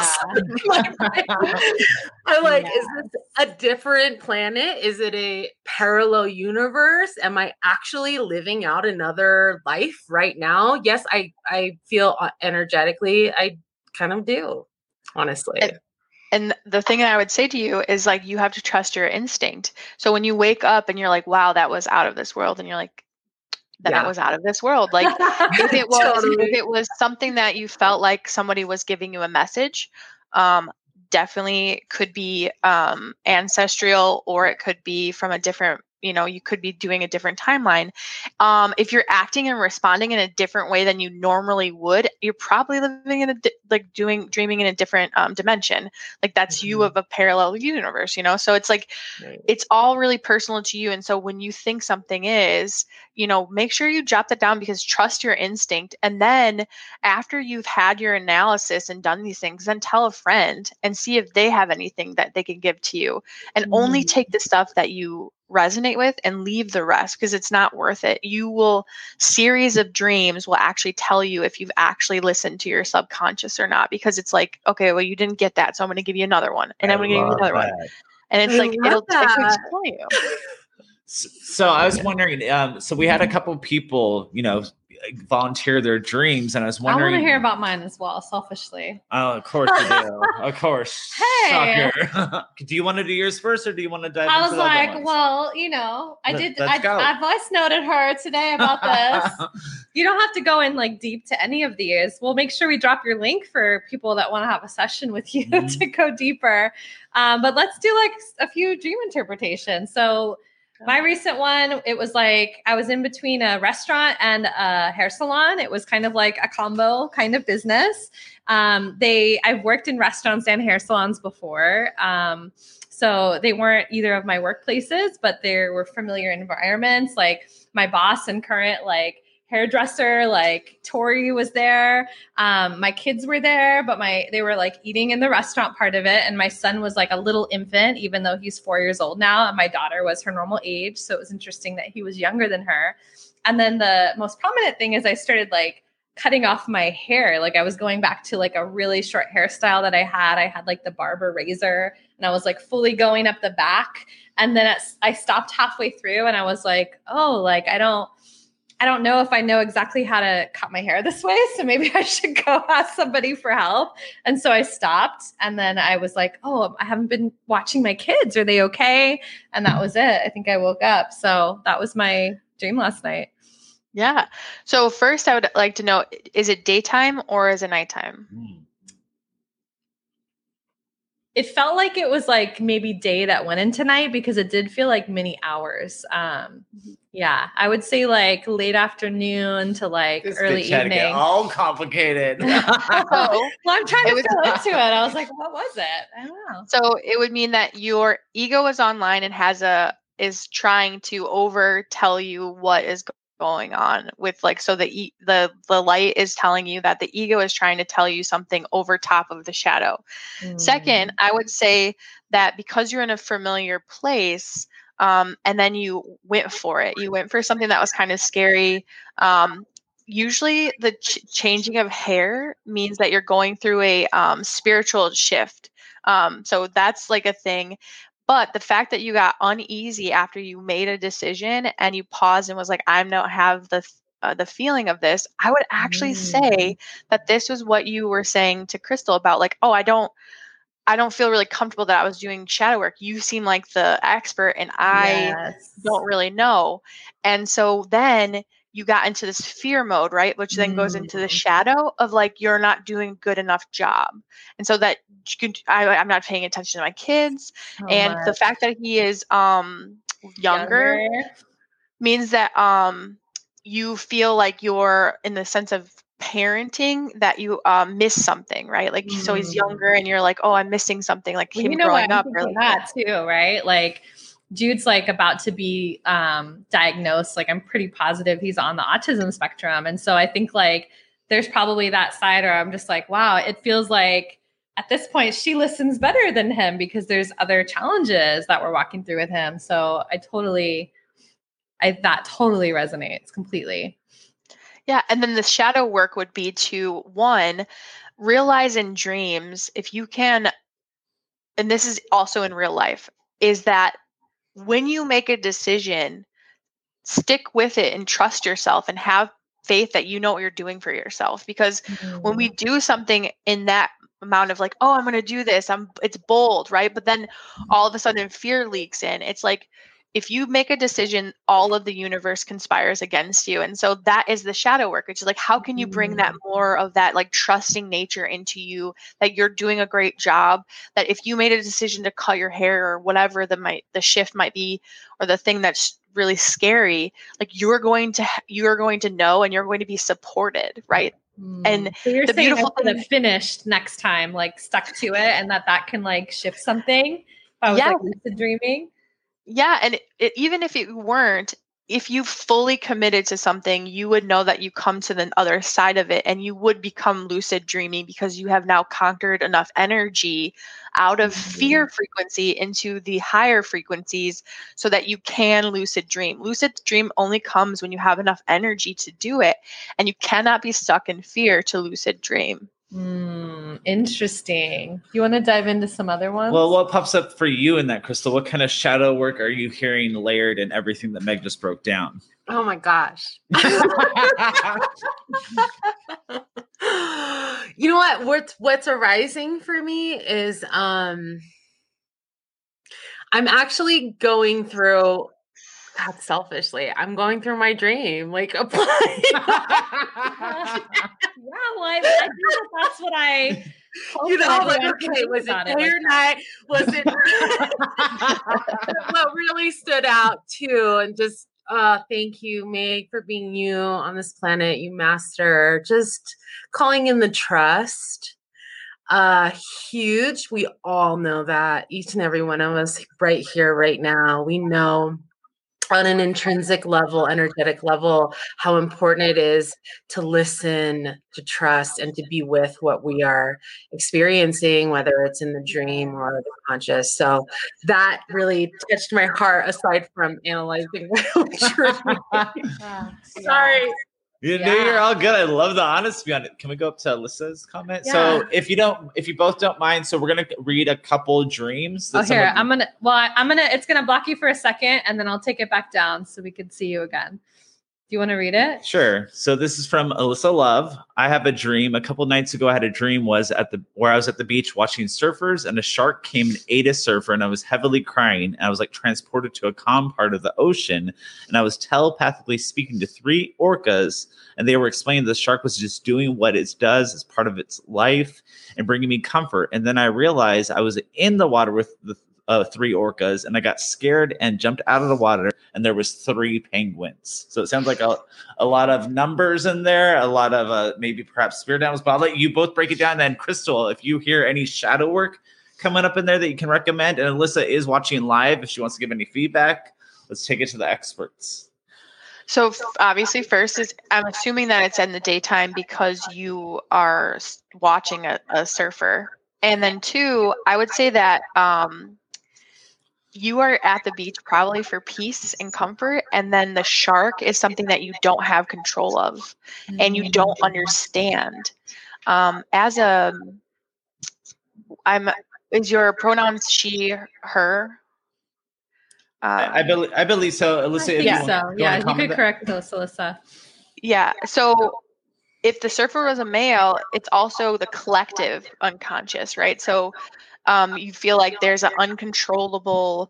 like I'm like, is this a different planet? Is it a parallel universe? Am I actually living out another life right now? Yes, I I feel uh, energetically. I kind of do, honestly. And- And the thing that I would say to you is like you have to trust your instinct. So when you wake up and you're like, wow, that was out of this world, and you're like, then Yeah. it was out of this world. Like if it was Totally. if it was something that you felt like somebody was giving you a message um definitely could be um ancestral or it could be from a different you know you could be doing a different timeline um if you're acting and responding in a different way than you normally would you're probably living in a di- like doing dreaming in a different um, dimension like that's you Mhm. of a parallel universe you know so it's like Right. it's all really personal to you and so when you think something is you know make sure you jot that down because trust your instinct and then after you've had your analysis and done these things then tell a friend and see if they have anything that they can give to you and only Mhm. take the stuff that you resonate with and leave the rest because it's not worth it. You will series of dreams will actually tell you if you've actually listened to your subconscious or not because it's like okay well you didn't get that so i'm going to give you another one and i'm going to give you love another one. and it's I like it'll, it can tell you. S- So I was wondering. Um, so we had a couple people, you know, volunteer their dreams, and I was wondering. i want to hear about mine as well selfishly Oh, of course you do. of course. Hey. Do you want to do yours first, or do you want to dive? In? I was like well you know i did let's I, go. I voice noted her today about this you don't have to go in like deep to any of these. We'll make sure we drop your link for people that want to have a session with you Mhm. to go deeper. Um, but let's do like a few dream interpretations. So my recent one, it was like I was in between a restaurant and a hair salon. It was kind of like a combo kind of business. Um, they I've worked in restaurants and hair salons before. Um, so they weren't either of my workplaces, but they were familiar environments. Like my boss and current like hairdresser like tori was there. Um my kids were there but my they were like eating in the restaurant part of it and my son was like a little infant even though he's four years old now and my daughter was her normal age so it was interesting that he was younger than her. And then the most prominent thing is i started like cutting off my hair. Like i was going back to like a really short hairstyle that i had. I had like the barber razor and i was like fully going up the back. And then i stopped halfway through and i was like oh like i don't I don't know if I know exactly how to cut my hair this way. So maybe I should go ask somebody for help. And so I stopped. And then I was like, oh, I haven't been watching my kids. Are they okay? And that was it. I think I woke up. So that was my dream last night. Yeah. So first, I would like to know: is it daytime or is it nighttime? Hmm. It felt like it was like maybe day that went into night because it did feel like many hours. Um, yeah, I would say like late afternoon to like This early bitch had to get evening. all complicated. Well, I'm trying It to was- feel into it. I was like, what was it? I don't know. so it would mean that your ego is online and has a is trying to over tell you what is going on with like so the e- the the light is telling you that the ego is trying to tell you something over top of the shadow. Second, Mm. I would say that because you're in a familiar place, um, and then you went for it, you went for something that was kind of scary. Um, usually, the ch- changing of hair means that you're going through a um, spiritual shift. Um, so that's like a thing. But the fact that you got uneasy after you made a decision and you paused and was like, "I don't have the." Uh, the feeling of this, I would actually say that this was what you were saying to Crystal about, like, oh, I don't, I don't feel really comfortable that I was doing shadow work. You seem like the expert, and I Yes. don't really know. And so then you got into this fear mode, right? Which then goes into the Mm. shadow of like you're not doing a good enough job. And so that can, I, I'm not paying attention to my kids. So and the fact that he is um younger, means that um you feel like you're in the sense of parenting that you um miss something, right? Like so he's Mm. younger and you're like, oh, I'm missing something, like Well, him you know growing up. Or, that too, right? Like Jude's like about to be um, diagnosed. Like I'm pretty positive he's on the autism spectrum, and so I think like there's probably that side where I'm just like, wow, it feels like at this point she listens better than him because there's other challenges that we're walking through with him. So I totally, I that totally resonates completely. Yeah, and then the shadow work would be to one, realize in dreams if you can and this is also in real life is that when you make a decision, stick with it and trust yourself and have faith that you know what you're doing for yourself because when we mm-hmm. do something in that amount of like oh i'm going to do this i'm it's bold right? But then mm-hmm. all of a sudden fear leaks in. It's like if you make a decision all of the universe conspires against you. And so that is the shadow work which is like how can you bring that mm. more of that like trusting nature into you that you're doing a great job that if you made a decision to cut your hair or whatever the might the shift might be or the thing that's really scary like you're going to you're going to know and you're going to be supported right? And mm. so you're the beautiful I should have thing- finished next time, like stuck to it, and that that can like shift something. I was like lucid dreaming. Yeah, and it, it, even if it weren't, if you fully committed to something, you would know that you come to the other side of it and you would become lucid dreaming because you have now conquered enough energy out of fear mm-hmm. frequency into the higher frequencies so that you can lucid dream. Lucid dream only comes when you have enough energy to do it, and you cannot be stuck in fear to lucid dream. Hmm, interesting. You want to dive into some other ones? Well, what pops up for you in that crystal? What kind of shadow work are you hearing layered in everything that Meg just broke down? Oh my gosh. you know what? What's what's arising for me is um I'm actually going through God selfishly. I'm going through my dream. Like applying. yeah, well, I, I think that that's what I. you know, like, okay, was it like night? Was it what really stood out too? And just uh thank you, Meg, for being you on this planet, you master. Just calling in the trust. Uh huge. We all know that. Each and every one of us right here, right now. We know on an intrinsic level, energetic level, how important it is to listen, to trust, and to be with what we are experiencing, whether it's in the dream or the conscious. So that really touched my heart, aside from analyzing my dream. Sorry. You know, Yeah. you're all good. I love the honesty on it. Can we go up to Alyssa's comment? Yeah. So, if you don't, if you both don't mind, so we're gonna read a couple dreams. Oh, here I'm gonna. Well, I'm gonna. It's gonna block you for a second, and then I'll take it back down so we can see you again. You want to read it? Sure. So this is from Alyssa Love. I have a dream. A couple nights ago, I had a dream was at the where I was at the beach watching surfers, and a shark came and ate a surfer, and I was heavily crying. And I was like transported to a calm part of the ocean, and I was telepathically speaking to three orcas, and they were explaining the shark was just doing what it does as part of its life and bringing me comfort. And then I realized I was in the water with the uh, three orcas and I got scared and jumped out of the water and there was three penguins. So it sounds like a, a lot of numbers in there, a lot of uh, maybe perhaps spirit animals, but I'll let you both break it down. Then Crystal, if you hear any shadow work coming up in there that you can recommend, and Alyssa is watching live if she wants to give any feedback, let's take it to the experts. So obviously, first is I'm assuming that it's in the daytime because you are watching a, a surfer, and then two, I would say that um, you are at the beach probably for peace and comfort, and then the shark is something that you don't have control of, and you don't understand. Um, as a, I'm is your pronouns she, her? I, I Um, believe I believe so. Alyssa, if think you Yeah. want- so. you wanna Yeah, you comment could that? correct us, Alyssa. Yeah. So if the surfer was a male, it's also the collective unconscious, right? So um, you feel like there's an uncontrollable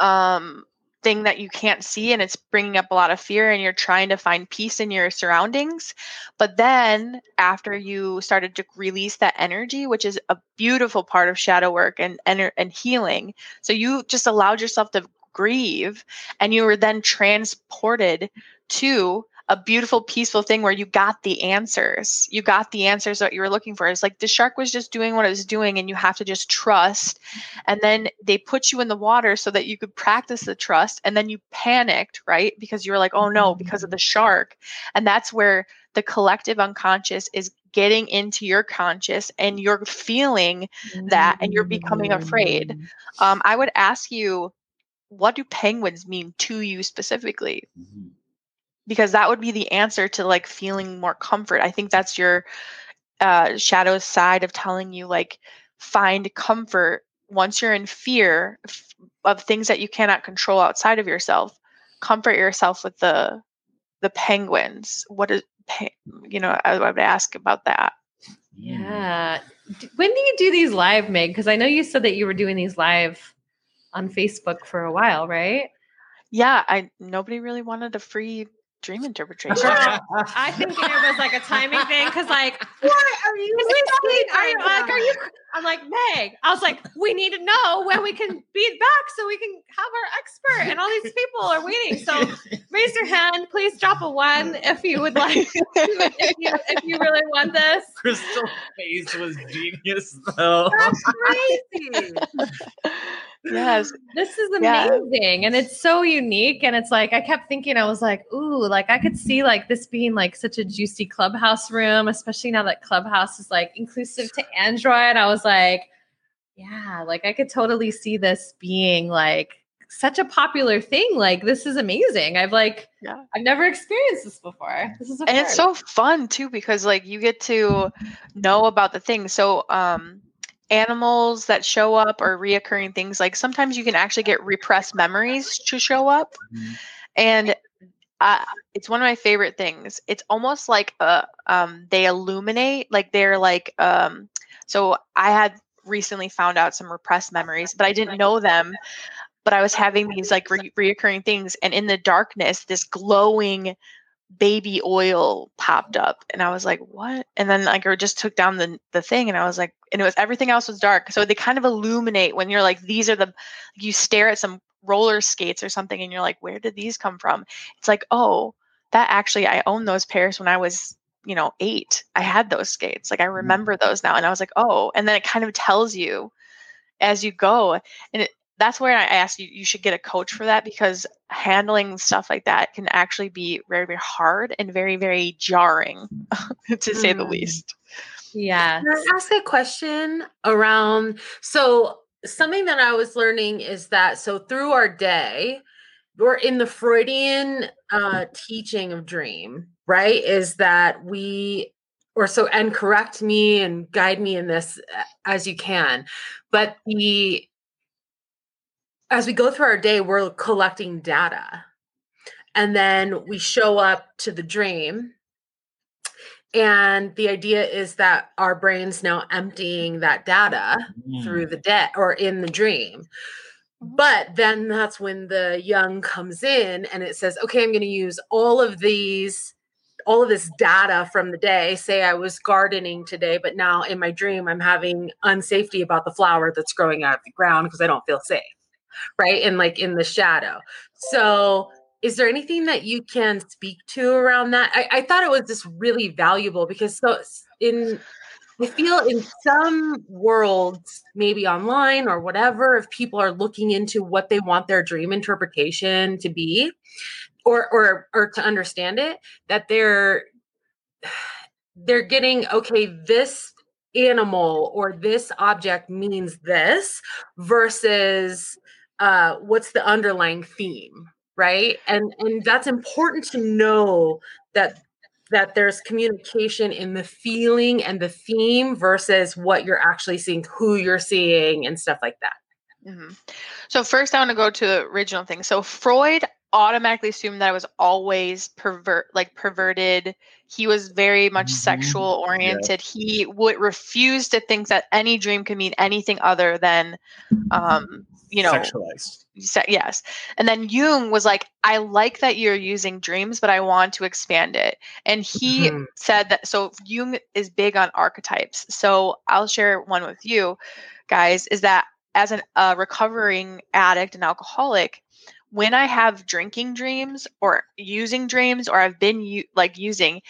um, thing that you can't see, and it's bringing up a lot of fear, and you're trying to find peace in your surroundings. But then after you started to release that energy, which is a beautiful part of shadow work and and, and healing, so you just allowed yourself to grieve, and you were then transported to a beautiful, peaceful thing where you got the answers. You got the answers that you were looking for. It's like the shark was just doing what it was doing, and you have to just trust. And then they put you in the water so that you could practice the trust. And then you panicked, right? Because you were like, oh no, because of the shark. And that's where the collective unconscious is getting into your conscious and you're feeling that and you're becoming afraid. Um, I would ask you, what do penguins mean to you specifically? Mhm. Because that would be the answer to like feeling more comfort. I think that's your uh, shadow side of telling you like find comfort once you're in fear of things that you cannot control outside of yourself. Comfort yourself with the the penguins. What is pe- you know? I, I would ask about that. Yeah. When do you do these live, Meg? Because I know you said that you were doing these live on Facebook for a while, right? Yeah, I nobody really wanted a free dream interpretation. I think it was like a timing thing because, like, what are you listening? Are you like, are you? I'm like, Meg. I was like, we need to know when we can be back so we can have our expert, and all these people are waiting. So raise your hand, please. Drop a one if you would like. if you if you really want this. Crystal face was genius though. That's crazy. Yes, This is Yeah. amazing. And it's so unique. And it's like, I kept thinking, I was like, ooh, like I could see like this being like such a juicy clubhouse room, especially now that Clubhouse is like inclusive to Android. I was like, yeah, like I could totally see this being like such a popular thing. Like, this is amazing. I've like, Yeah. I've never experienced this before. This is a and it's so fun too because like you get to know about the thing. so um animals that show up or reoccurring things like sometimes you can actually get repressed memories to show up. Mhm. and uh, it's one of my favorite things. It's almost like uh um they illuminate like they're like um so i had recently found out some repressed memories but i didn't know them but i was having these like re- reoccurring things. And in the darkness this glowing baby oil popped up and I was like, what? And then like I just took down the the thing and I was like, and it was everything else was dark. So they kind of illuminate when you're like, these are the you stare at some roller skates or something and you're like, where did these come from? It's like, oh, that actually I owned those pairs when I was, you know, eight. I had those skates. Like I mm. remember those now. And I was like, oh, and then it kind of tells you as you go. And it, that's where I asked you, you should get a coach for that because handling stuff like that can actually be very, very hard and very, very jarring, to say the Mm. least. yeah. Can I ask a question around? So, something that I was learning is that so through our day, we're in the Freudian uh, teaching of dream, right? Is that we, or so, and correct me and guide me in this uh, as you can, but the as we go through our day, we're collecting data. and then we show up to the dream. And the idea is that our brain's now emptying that data through mm. the day or in the dream. But then that's when the Jung comes in and it says okay i'm going to use all of these all of this data from the day. Say i was gardening today but now in my dream i'm having unsafety about the flower that's growing out of the ground because i don't feel safe right? And like in the shadow. So is there anything that you can speak to around that? I, I thought it was just really valuable because so in I feel in some worlds, maybe online or whatever, if people are looking into what they want their dream interpretation to be, or or or to understand it, that they're they're getting okay, this animal or this object means this versus uh what's the underlying theme right and and that's important to know that that there's communication in the feeling and the theme versus what you're actually seeing, who you're seeing, and stuff like that. Mm-hmm. So first, I want to go to the original thing. So Freud automatically assumed that I was always pervert, like perverted. He was very much Mhm. sexual oriented. He would refuse to think that any dream could mean anything other than, um, you know, sexualized. se- yes. And then Jung was like, I like that you're using dreams, but I want to expand it. And he Mhm. said that so Jung is big on archetypes. So I'll share one with you guys is that as an a recovering addict and alcoholic, when I have drinking dreams or using dreams or I've been u- like using,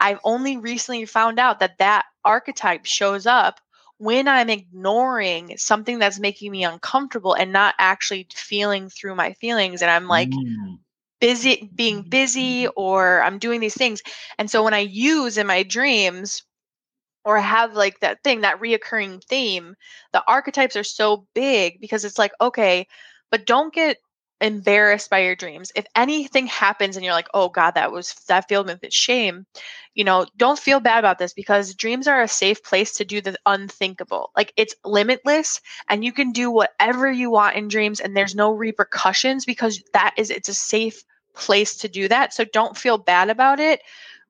I've only recently found out that that archetype shows up when I'm ignoring something that's making me uncomfortable and not actually feeling through my feelings and I'm like Mm. busy being busy or I'm doing these things. And so when I use in my dreams or have like that thing, that reoccurring theme, the archetypes are so big because it's like, okay, but don't get embarrassed by your dreams. If anything happens and you're like, oh God, that was that filled me with shame, you know, don't feel bad about this because dreams are a safe place to do the unthinkable. Like it's limitless and you can do whatever you want in dreams and there's no repercussions because that is it's a safe place to do that. So don't feel bad about it,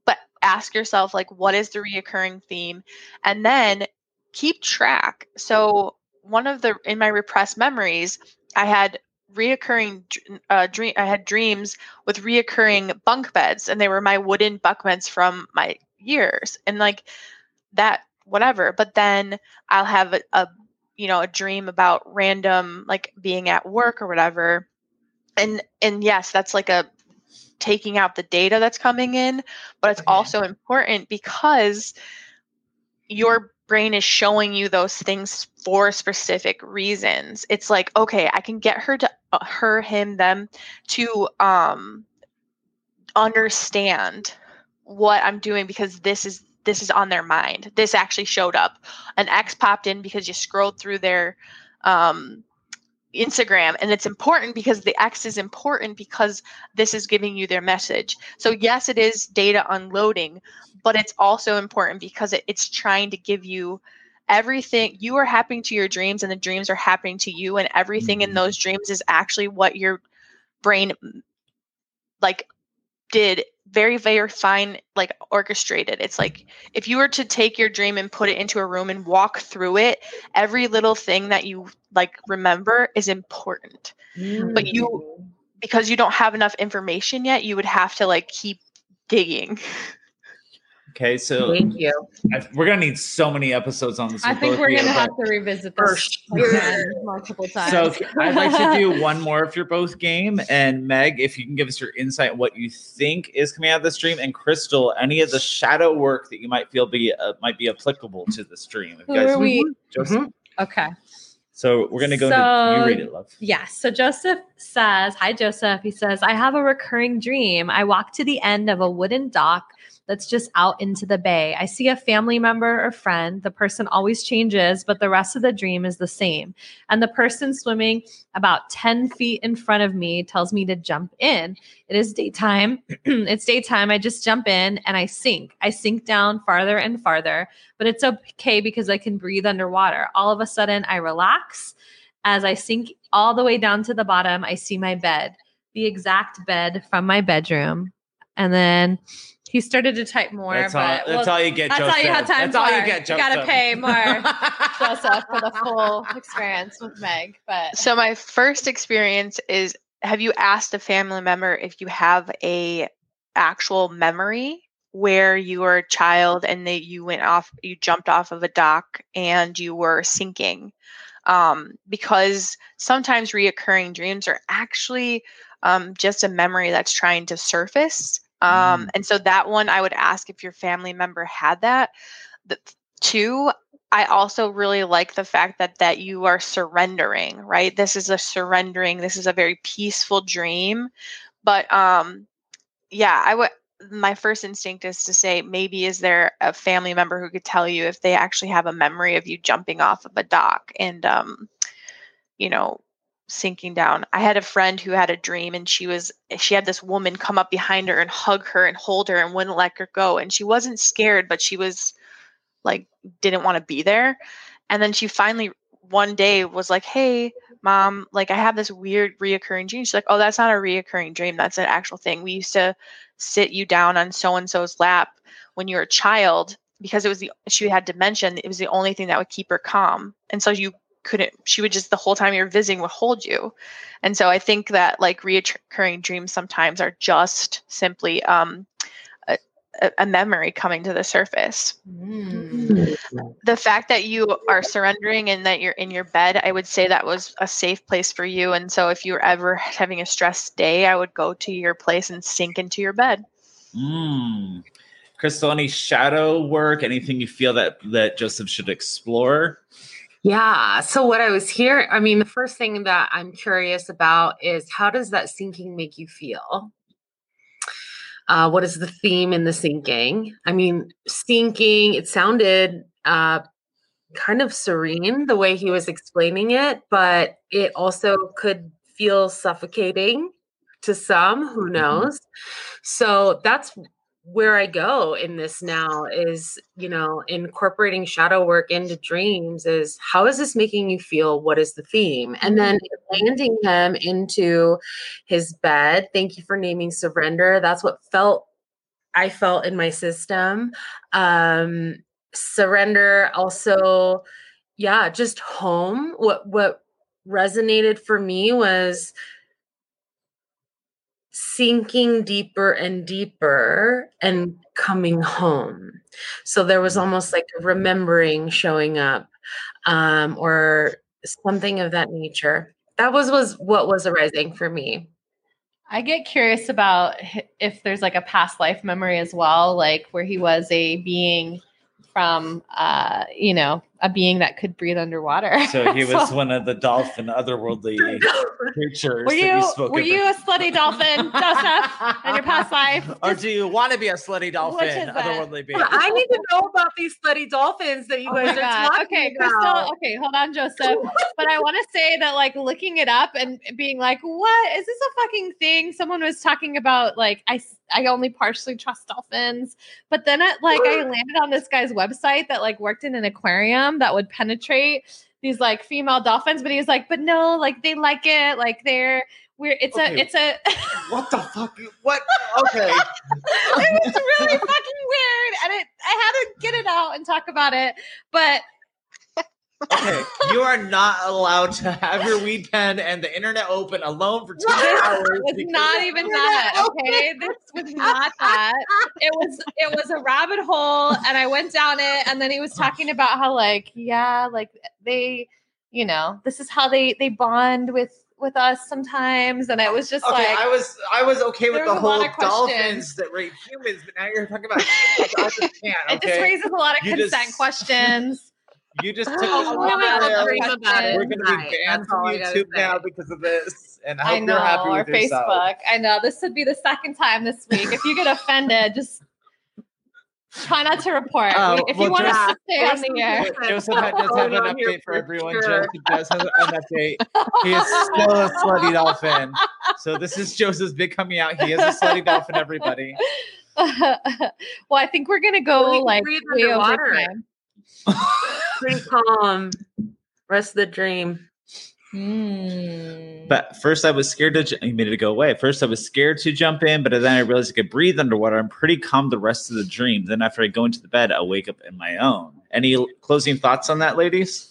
but ask yourself like what is the reoccurring theme and then keep track. So one of the in my repressed memories, I had reoccurring uh, dream I had dreams with reoccurring bunk beds and they were my wooden bunk beds from my years and like that whatever but then I'll have a, a you know a dream about random like being at work or whatever and and yes that's like a taking out the data that's coming in but it's Okay. also important because your brain is showing you those things for specific reasons. It's like okay i can get her to uh, her him them to um understand what i'm doing because this is this is on their mind. This actually showed up. An x popped in because you scrolled through their um Instagram and it's important because the X is important because this is giving you their message. So yes, it is data unloading, but it's also important because it, it's trying to give you everything you are happening to your dreams and the dreams are happening to you and everything in Mhm. those dreams is actually what your brain like did very very fine like orchestrated. It's like if you were to take your dream and put it into a room and walk through it every little thing that you like remember is important. But you mm. because you don't have enough information yet you would have to like keep digging Okay, so Thank you. I, we're gonna need so many episodes on this. I think we're gonna but- have to revisit For this multiple times. So I'd like to do one more if you're both game. And Meg, if you can give us your insight what you think is coming out of the stream, and Crystal, any of the shadow work that you might feel be uh, might be applicable to the stream. If Who guys- are we? Joseph. Okay. So we're gonna go into So- you read it, love. Yes. So Joseph says, Hi, Joseph. He says, I have a recurring dream. I walk to the end of a wooden dock that's just out into the bay. I see a family member or friend. The person always changes, but the rest of the dream is the same. And the person swimming about 10 feet in front of me tells me to jump in. It is daytime. it's daytime. I just jump in and I sink. I sink down farther and farther, but it's okay because I can breathe underwater. All of a sudden, I relax. As I sink all the way down to the bottom, I see my bed. the exact bed from my bedroom. And then he started to type more. That's all. but That's well, all you get. that's Joseph. all you have time That's for. all you get. You gotta Joseph. pay more, Joseph, for the full experience with Meg. But So my first experience is have you asked a family member if you have a actual memory where you were a child and that you went off you jumped off of a dock and you were sinking um, because sometimes reoccurring dreams are actually um, just a memory that's trying to surface um, and so that one i would ask if your family member had that the, two I also really like the fact that that you are surrendering, right? This is a surrendering. This is a very peaceful dream. But um yeah, I would my first instinct is to say maybe is there a family member who could tell you if they actually have a memory of you jumping off of a dock and um you know sinking down. I had a friend who had a dream and she was she had this woman come up behind her and hug her and hold her and wouldn't let her go. And she wasn't scared but she was like didn't want to be there. And then she finally one day was like hey mom like i have this weird reoccurring dream. She's like oh that's not a reoccurring dream. That's an actual thing. We used to sit you down on so and so's lap when you were a child because it was the she had dementia it was the only thing that would keep her calm. And so you couldn't she would just the whole time you're visiting would hold you and so i think that like reoccurring dreams sometimes are just simply um a, a- a memory coming to the surface Mm. the fact that you are surrendering and that you're in your bed, I would say that was a safe place for you. And so if you were ever having a stressed day, I would go to your place and sink into your bed. Mm. Crystal, any shadow work? Anything you feel that that Joseph should explore? Yeah. So what I was hearing, I mean, the first thing that I'm curious about is how does that sinking make you feel? Uh, what is the theme in the sinking? I mean, sinking, it sounded uh, kind of serene the way he was explaining it, but it also could feel suffocating to some, who knows? So that's where I go in this now is, you know, incorporating shadow work into dreams is how is this making you feel? What is the theme? And then landing him into his bed. Thank you for naming surrender. That's what felt I felt in my system. Um surrender also yeah, just home. What what resonated for me was sinking deeper and deeper and coming home. So there was almost like remembering showing up um, or something of that nature. That was was what was arising for me. I get curious about if there's like a past life memory as well, like where he was a being from, uh, you know, a being that could breathe underwater. So he was one of the dolphin otherworldly creatures. Were that you spoke were of. you a slutty dolphin, Joseph, in your past life? or do you want to be a slutty dolphin, is otherworldly being? I need to know about these slutty dolphins that you Oh guys are God. talking Okay, about. Crystal. Okay, hold on, Joseph. but I want to say that, like, looking it up and being like, "What is this a fucking thing?" Someone was talking about like, I I only partially trust dolphins, but then I, like I landed on this guy's website that like worked in an aquarium that would penetrate these like female dolphins, but he was like, "But no, like they like it, like they're." We're, it's Okay. a it's a What the fuck? What? Okay. it was really fucking weird and it I had to get it out and talk about it but Okay. You are not allowed to have your weed pen and the internet open alone for two hours. was not even that okay this was not that it was it was a rabbit hole and i went down it and then he was talking about how like yeah like they you know this is how they they bond with with us sometimes and it was just Okay, like I was I was okay with the was a lot whole dolphins that rape humans, but now you're talking about I just can't. it just raises a lot of You just- consent questions you just took Oh, us a off of rails. dream about it We're gonna be banned That's from all I gotta YouTube now because of this, and I hope I know, you're happy or with yourself. Facebook. I know this would be the second time this week. If you get offended, just try not to report. Oh, if well, you want just- us to stay on the air. Joseph had- does have Hold an on update for for everyone. sure. Joseph does have an update. He is still a slutty dolphin. So this is Joseph's big coming out. He is a slutty dolphin, everybody. well, I think we're gonna go Well, we like way over underwater. time. Pretty calm. Rest of the dream. Mm. But first, I was scared to. You made it go away. First, I was scared to jump in, but then I realized I could breathe underwater. I'm pretty calm the rest of the dream. Then, after I go into the bed, I'll wake up in my own. Any closing thoughts on that, ladies?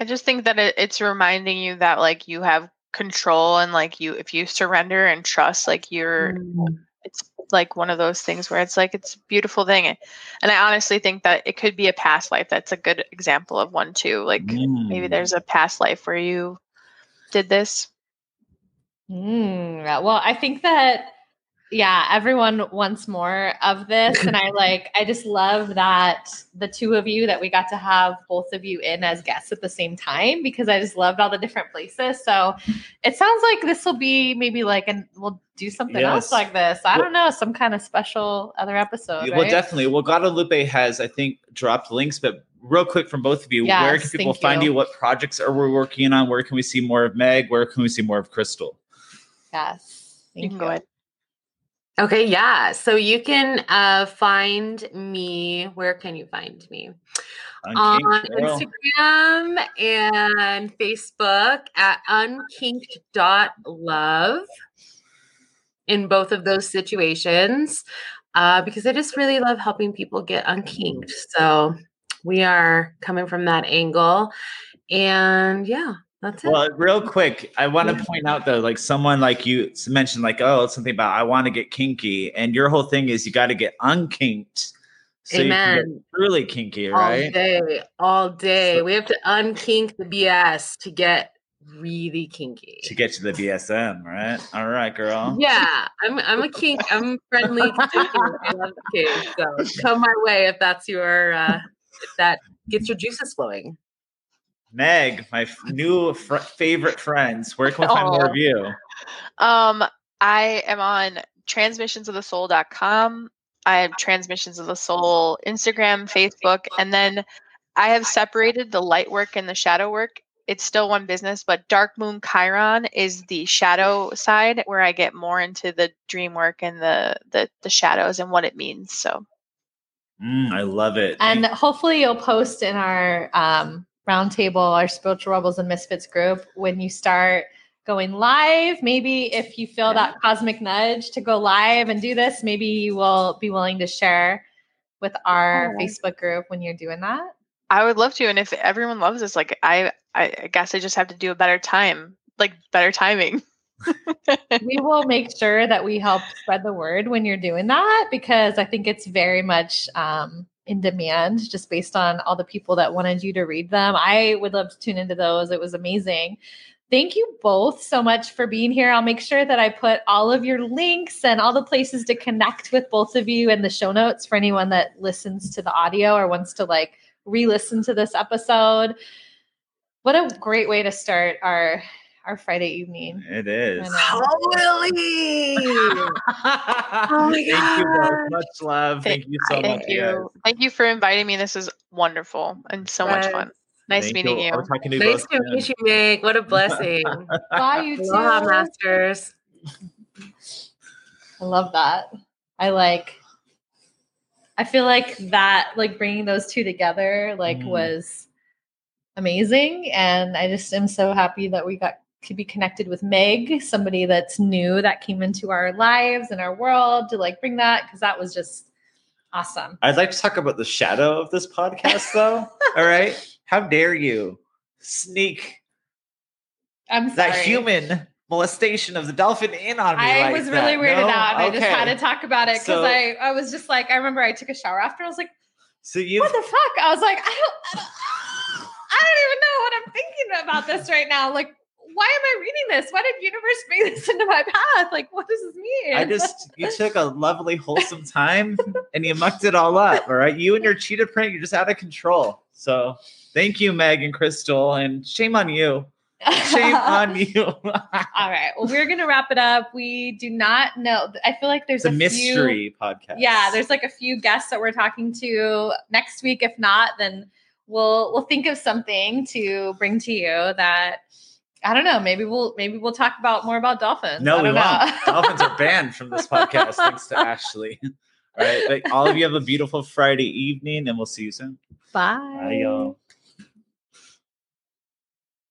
I just think that it, it's reminding you that like you have control and like you if you surrender and trust like you're Mm. it's like one of those things where it's like it's a beautiful thing and i honestly think that it could be a past life that's a good example of one too like maybe Mm. there's a past life where you did this Mm, well, I think that yeah, everyone wants more of this, and I like. I just love that the two of you that we got to have both of you in as guests at the same time because I just loved all the different places. So it sounds like this will be maybe like, and we'll do something else like this. I Well- don't know, some kind of special other episode. Well, right? definitely. Well, Guadalupe has, I think, dropped links, but real quick from both of you, where can people find you. you? What projects are we working on? Where can we see more of Meg? Where can we see more of Crystal? Yes, you Thank you, go ahead Okay, yeah. So you can uh, find me. Where can you find me? On on Instagram and Facebook at unkinked.love in both of those situations uh, because I just really love helping people get unkinked. So we are coming from that angle. And yeah, that's it. Well, real quick, I want to point out though, like someone like you mentioned, like, oh, it's something about I want to get kinky, and your whole thing is you got to get unkinked, so Amen. truly kinky, all right? day, all day. So- we have to unkink the BS to get really kinky. To get to the BSM, right? All right, girl. Yeah, I'm I'm a kink. I'm friendly kink. I love the kink. So come my way if that's your uh if that gets your juices flowing. Meg, my f- new fr- favorite friends. Where can we find more of you? Um, I am on transmissionsofthesoul.com. I have Transmissions of the Soul Instagram, Facebook, and then I have separated the light work and the shadow work. It's still one business, but Dark Moon Chiron is the shadow side where I get more into the dream work and the the, the shadows and what it means. So Mm, I love it. And hopefully you'll post in our um, roundtable, our spiritual rebels and misfits group when you start going live. Maybe if you feel that cosmic nudge to go live and do this, maybe you will be willing to share with our Oh. Facebook group when you're doing that. I would love to, and if everyone loves this, like I, I I guess I just have to do a better time, like better timing. we will make sure that we help spread the word when you're doing that because I think it's very much um, in demand just based on all the people that wanted you to read them. I would love to tune into those. It was amazing. Thank you both so much for being here. I'll make sure that I put all of your links and all the places to connect with both of you in the show notes for anyone that listens to the audio or wants to like re listen to this episode. What a great way to start our our Friday evening. it is. I know. Oh, Willie! my Thank you both. Much love. Thank you so Thank much. you, thank you for inviting me. This is wonderful and so much fun. Nice Thank meeting you. I'll to you nice both to meet you, Meg. What a blessing. Bye, you two. Aloha, masters. I love that. I like. I feel like that, like bringing those two together, like Mm. was amazing, and I just am so happy that we got to be connected with Meg, somebody that's new that came into our lives and our world to like bring that because that was just awesome. I'd like to talk about the shadow of this podcast, though. All right. How dare you sneak I'm sorry. that human molestation of the dolphin in on me? I like was really that? weirded No? out, and I just had to talk about it because So- I, I was just like, I remember I took a shower after. I was like, So you what the fuck? I was like, I don't, I don't, I don't even know what I'm thinking about this right now. Like, why am I reading this? Why did universe bring this into my path? Like, what does this mean? I just you took a lovely, wholesome time and you mucked it all up. All right. You and your cheetah print, you're just out of control. So thank you, Meg and Crystal, and shame on you. Shame on you. All right. Well, we're gonna wrap it up. We do not know. I feel like there's it's a a few- mystery podcast. yeah, there's like a few guests that we're talking to next week. If not, then we'll we'll think of something to bring to you that I don't know. Maybe we'll maybe we'll talk about more about dolphins. No, I we won't. Dolphins are banned from this podcast thanks to Ashley. All right. But all of you have a beautiful Friday evening and we'll see you soon. Bye. Bye, y'all.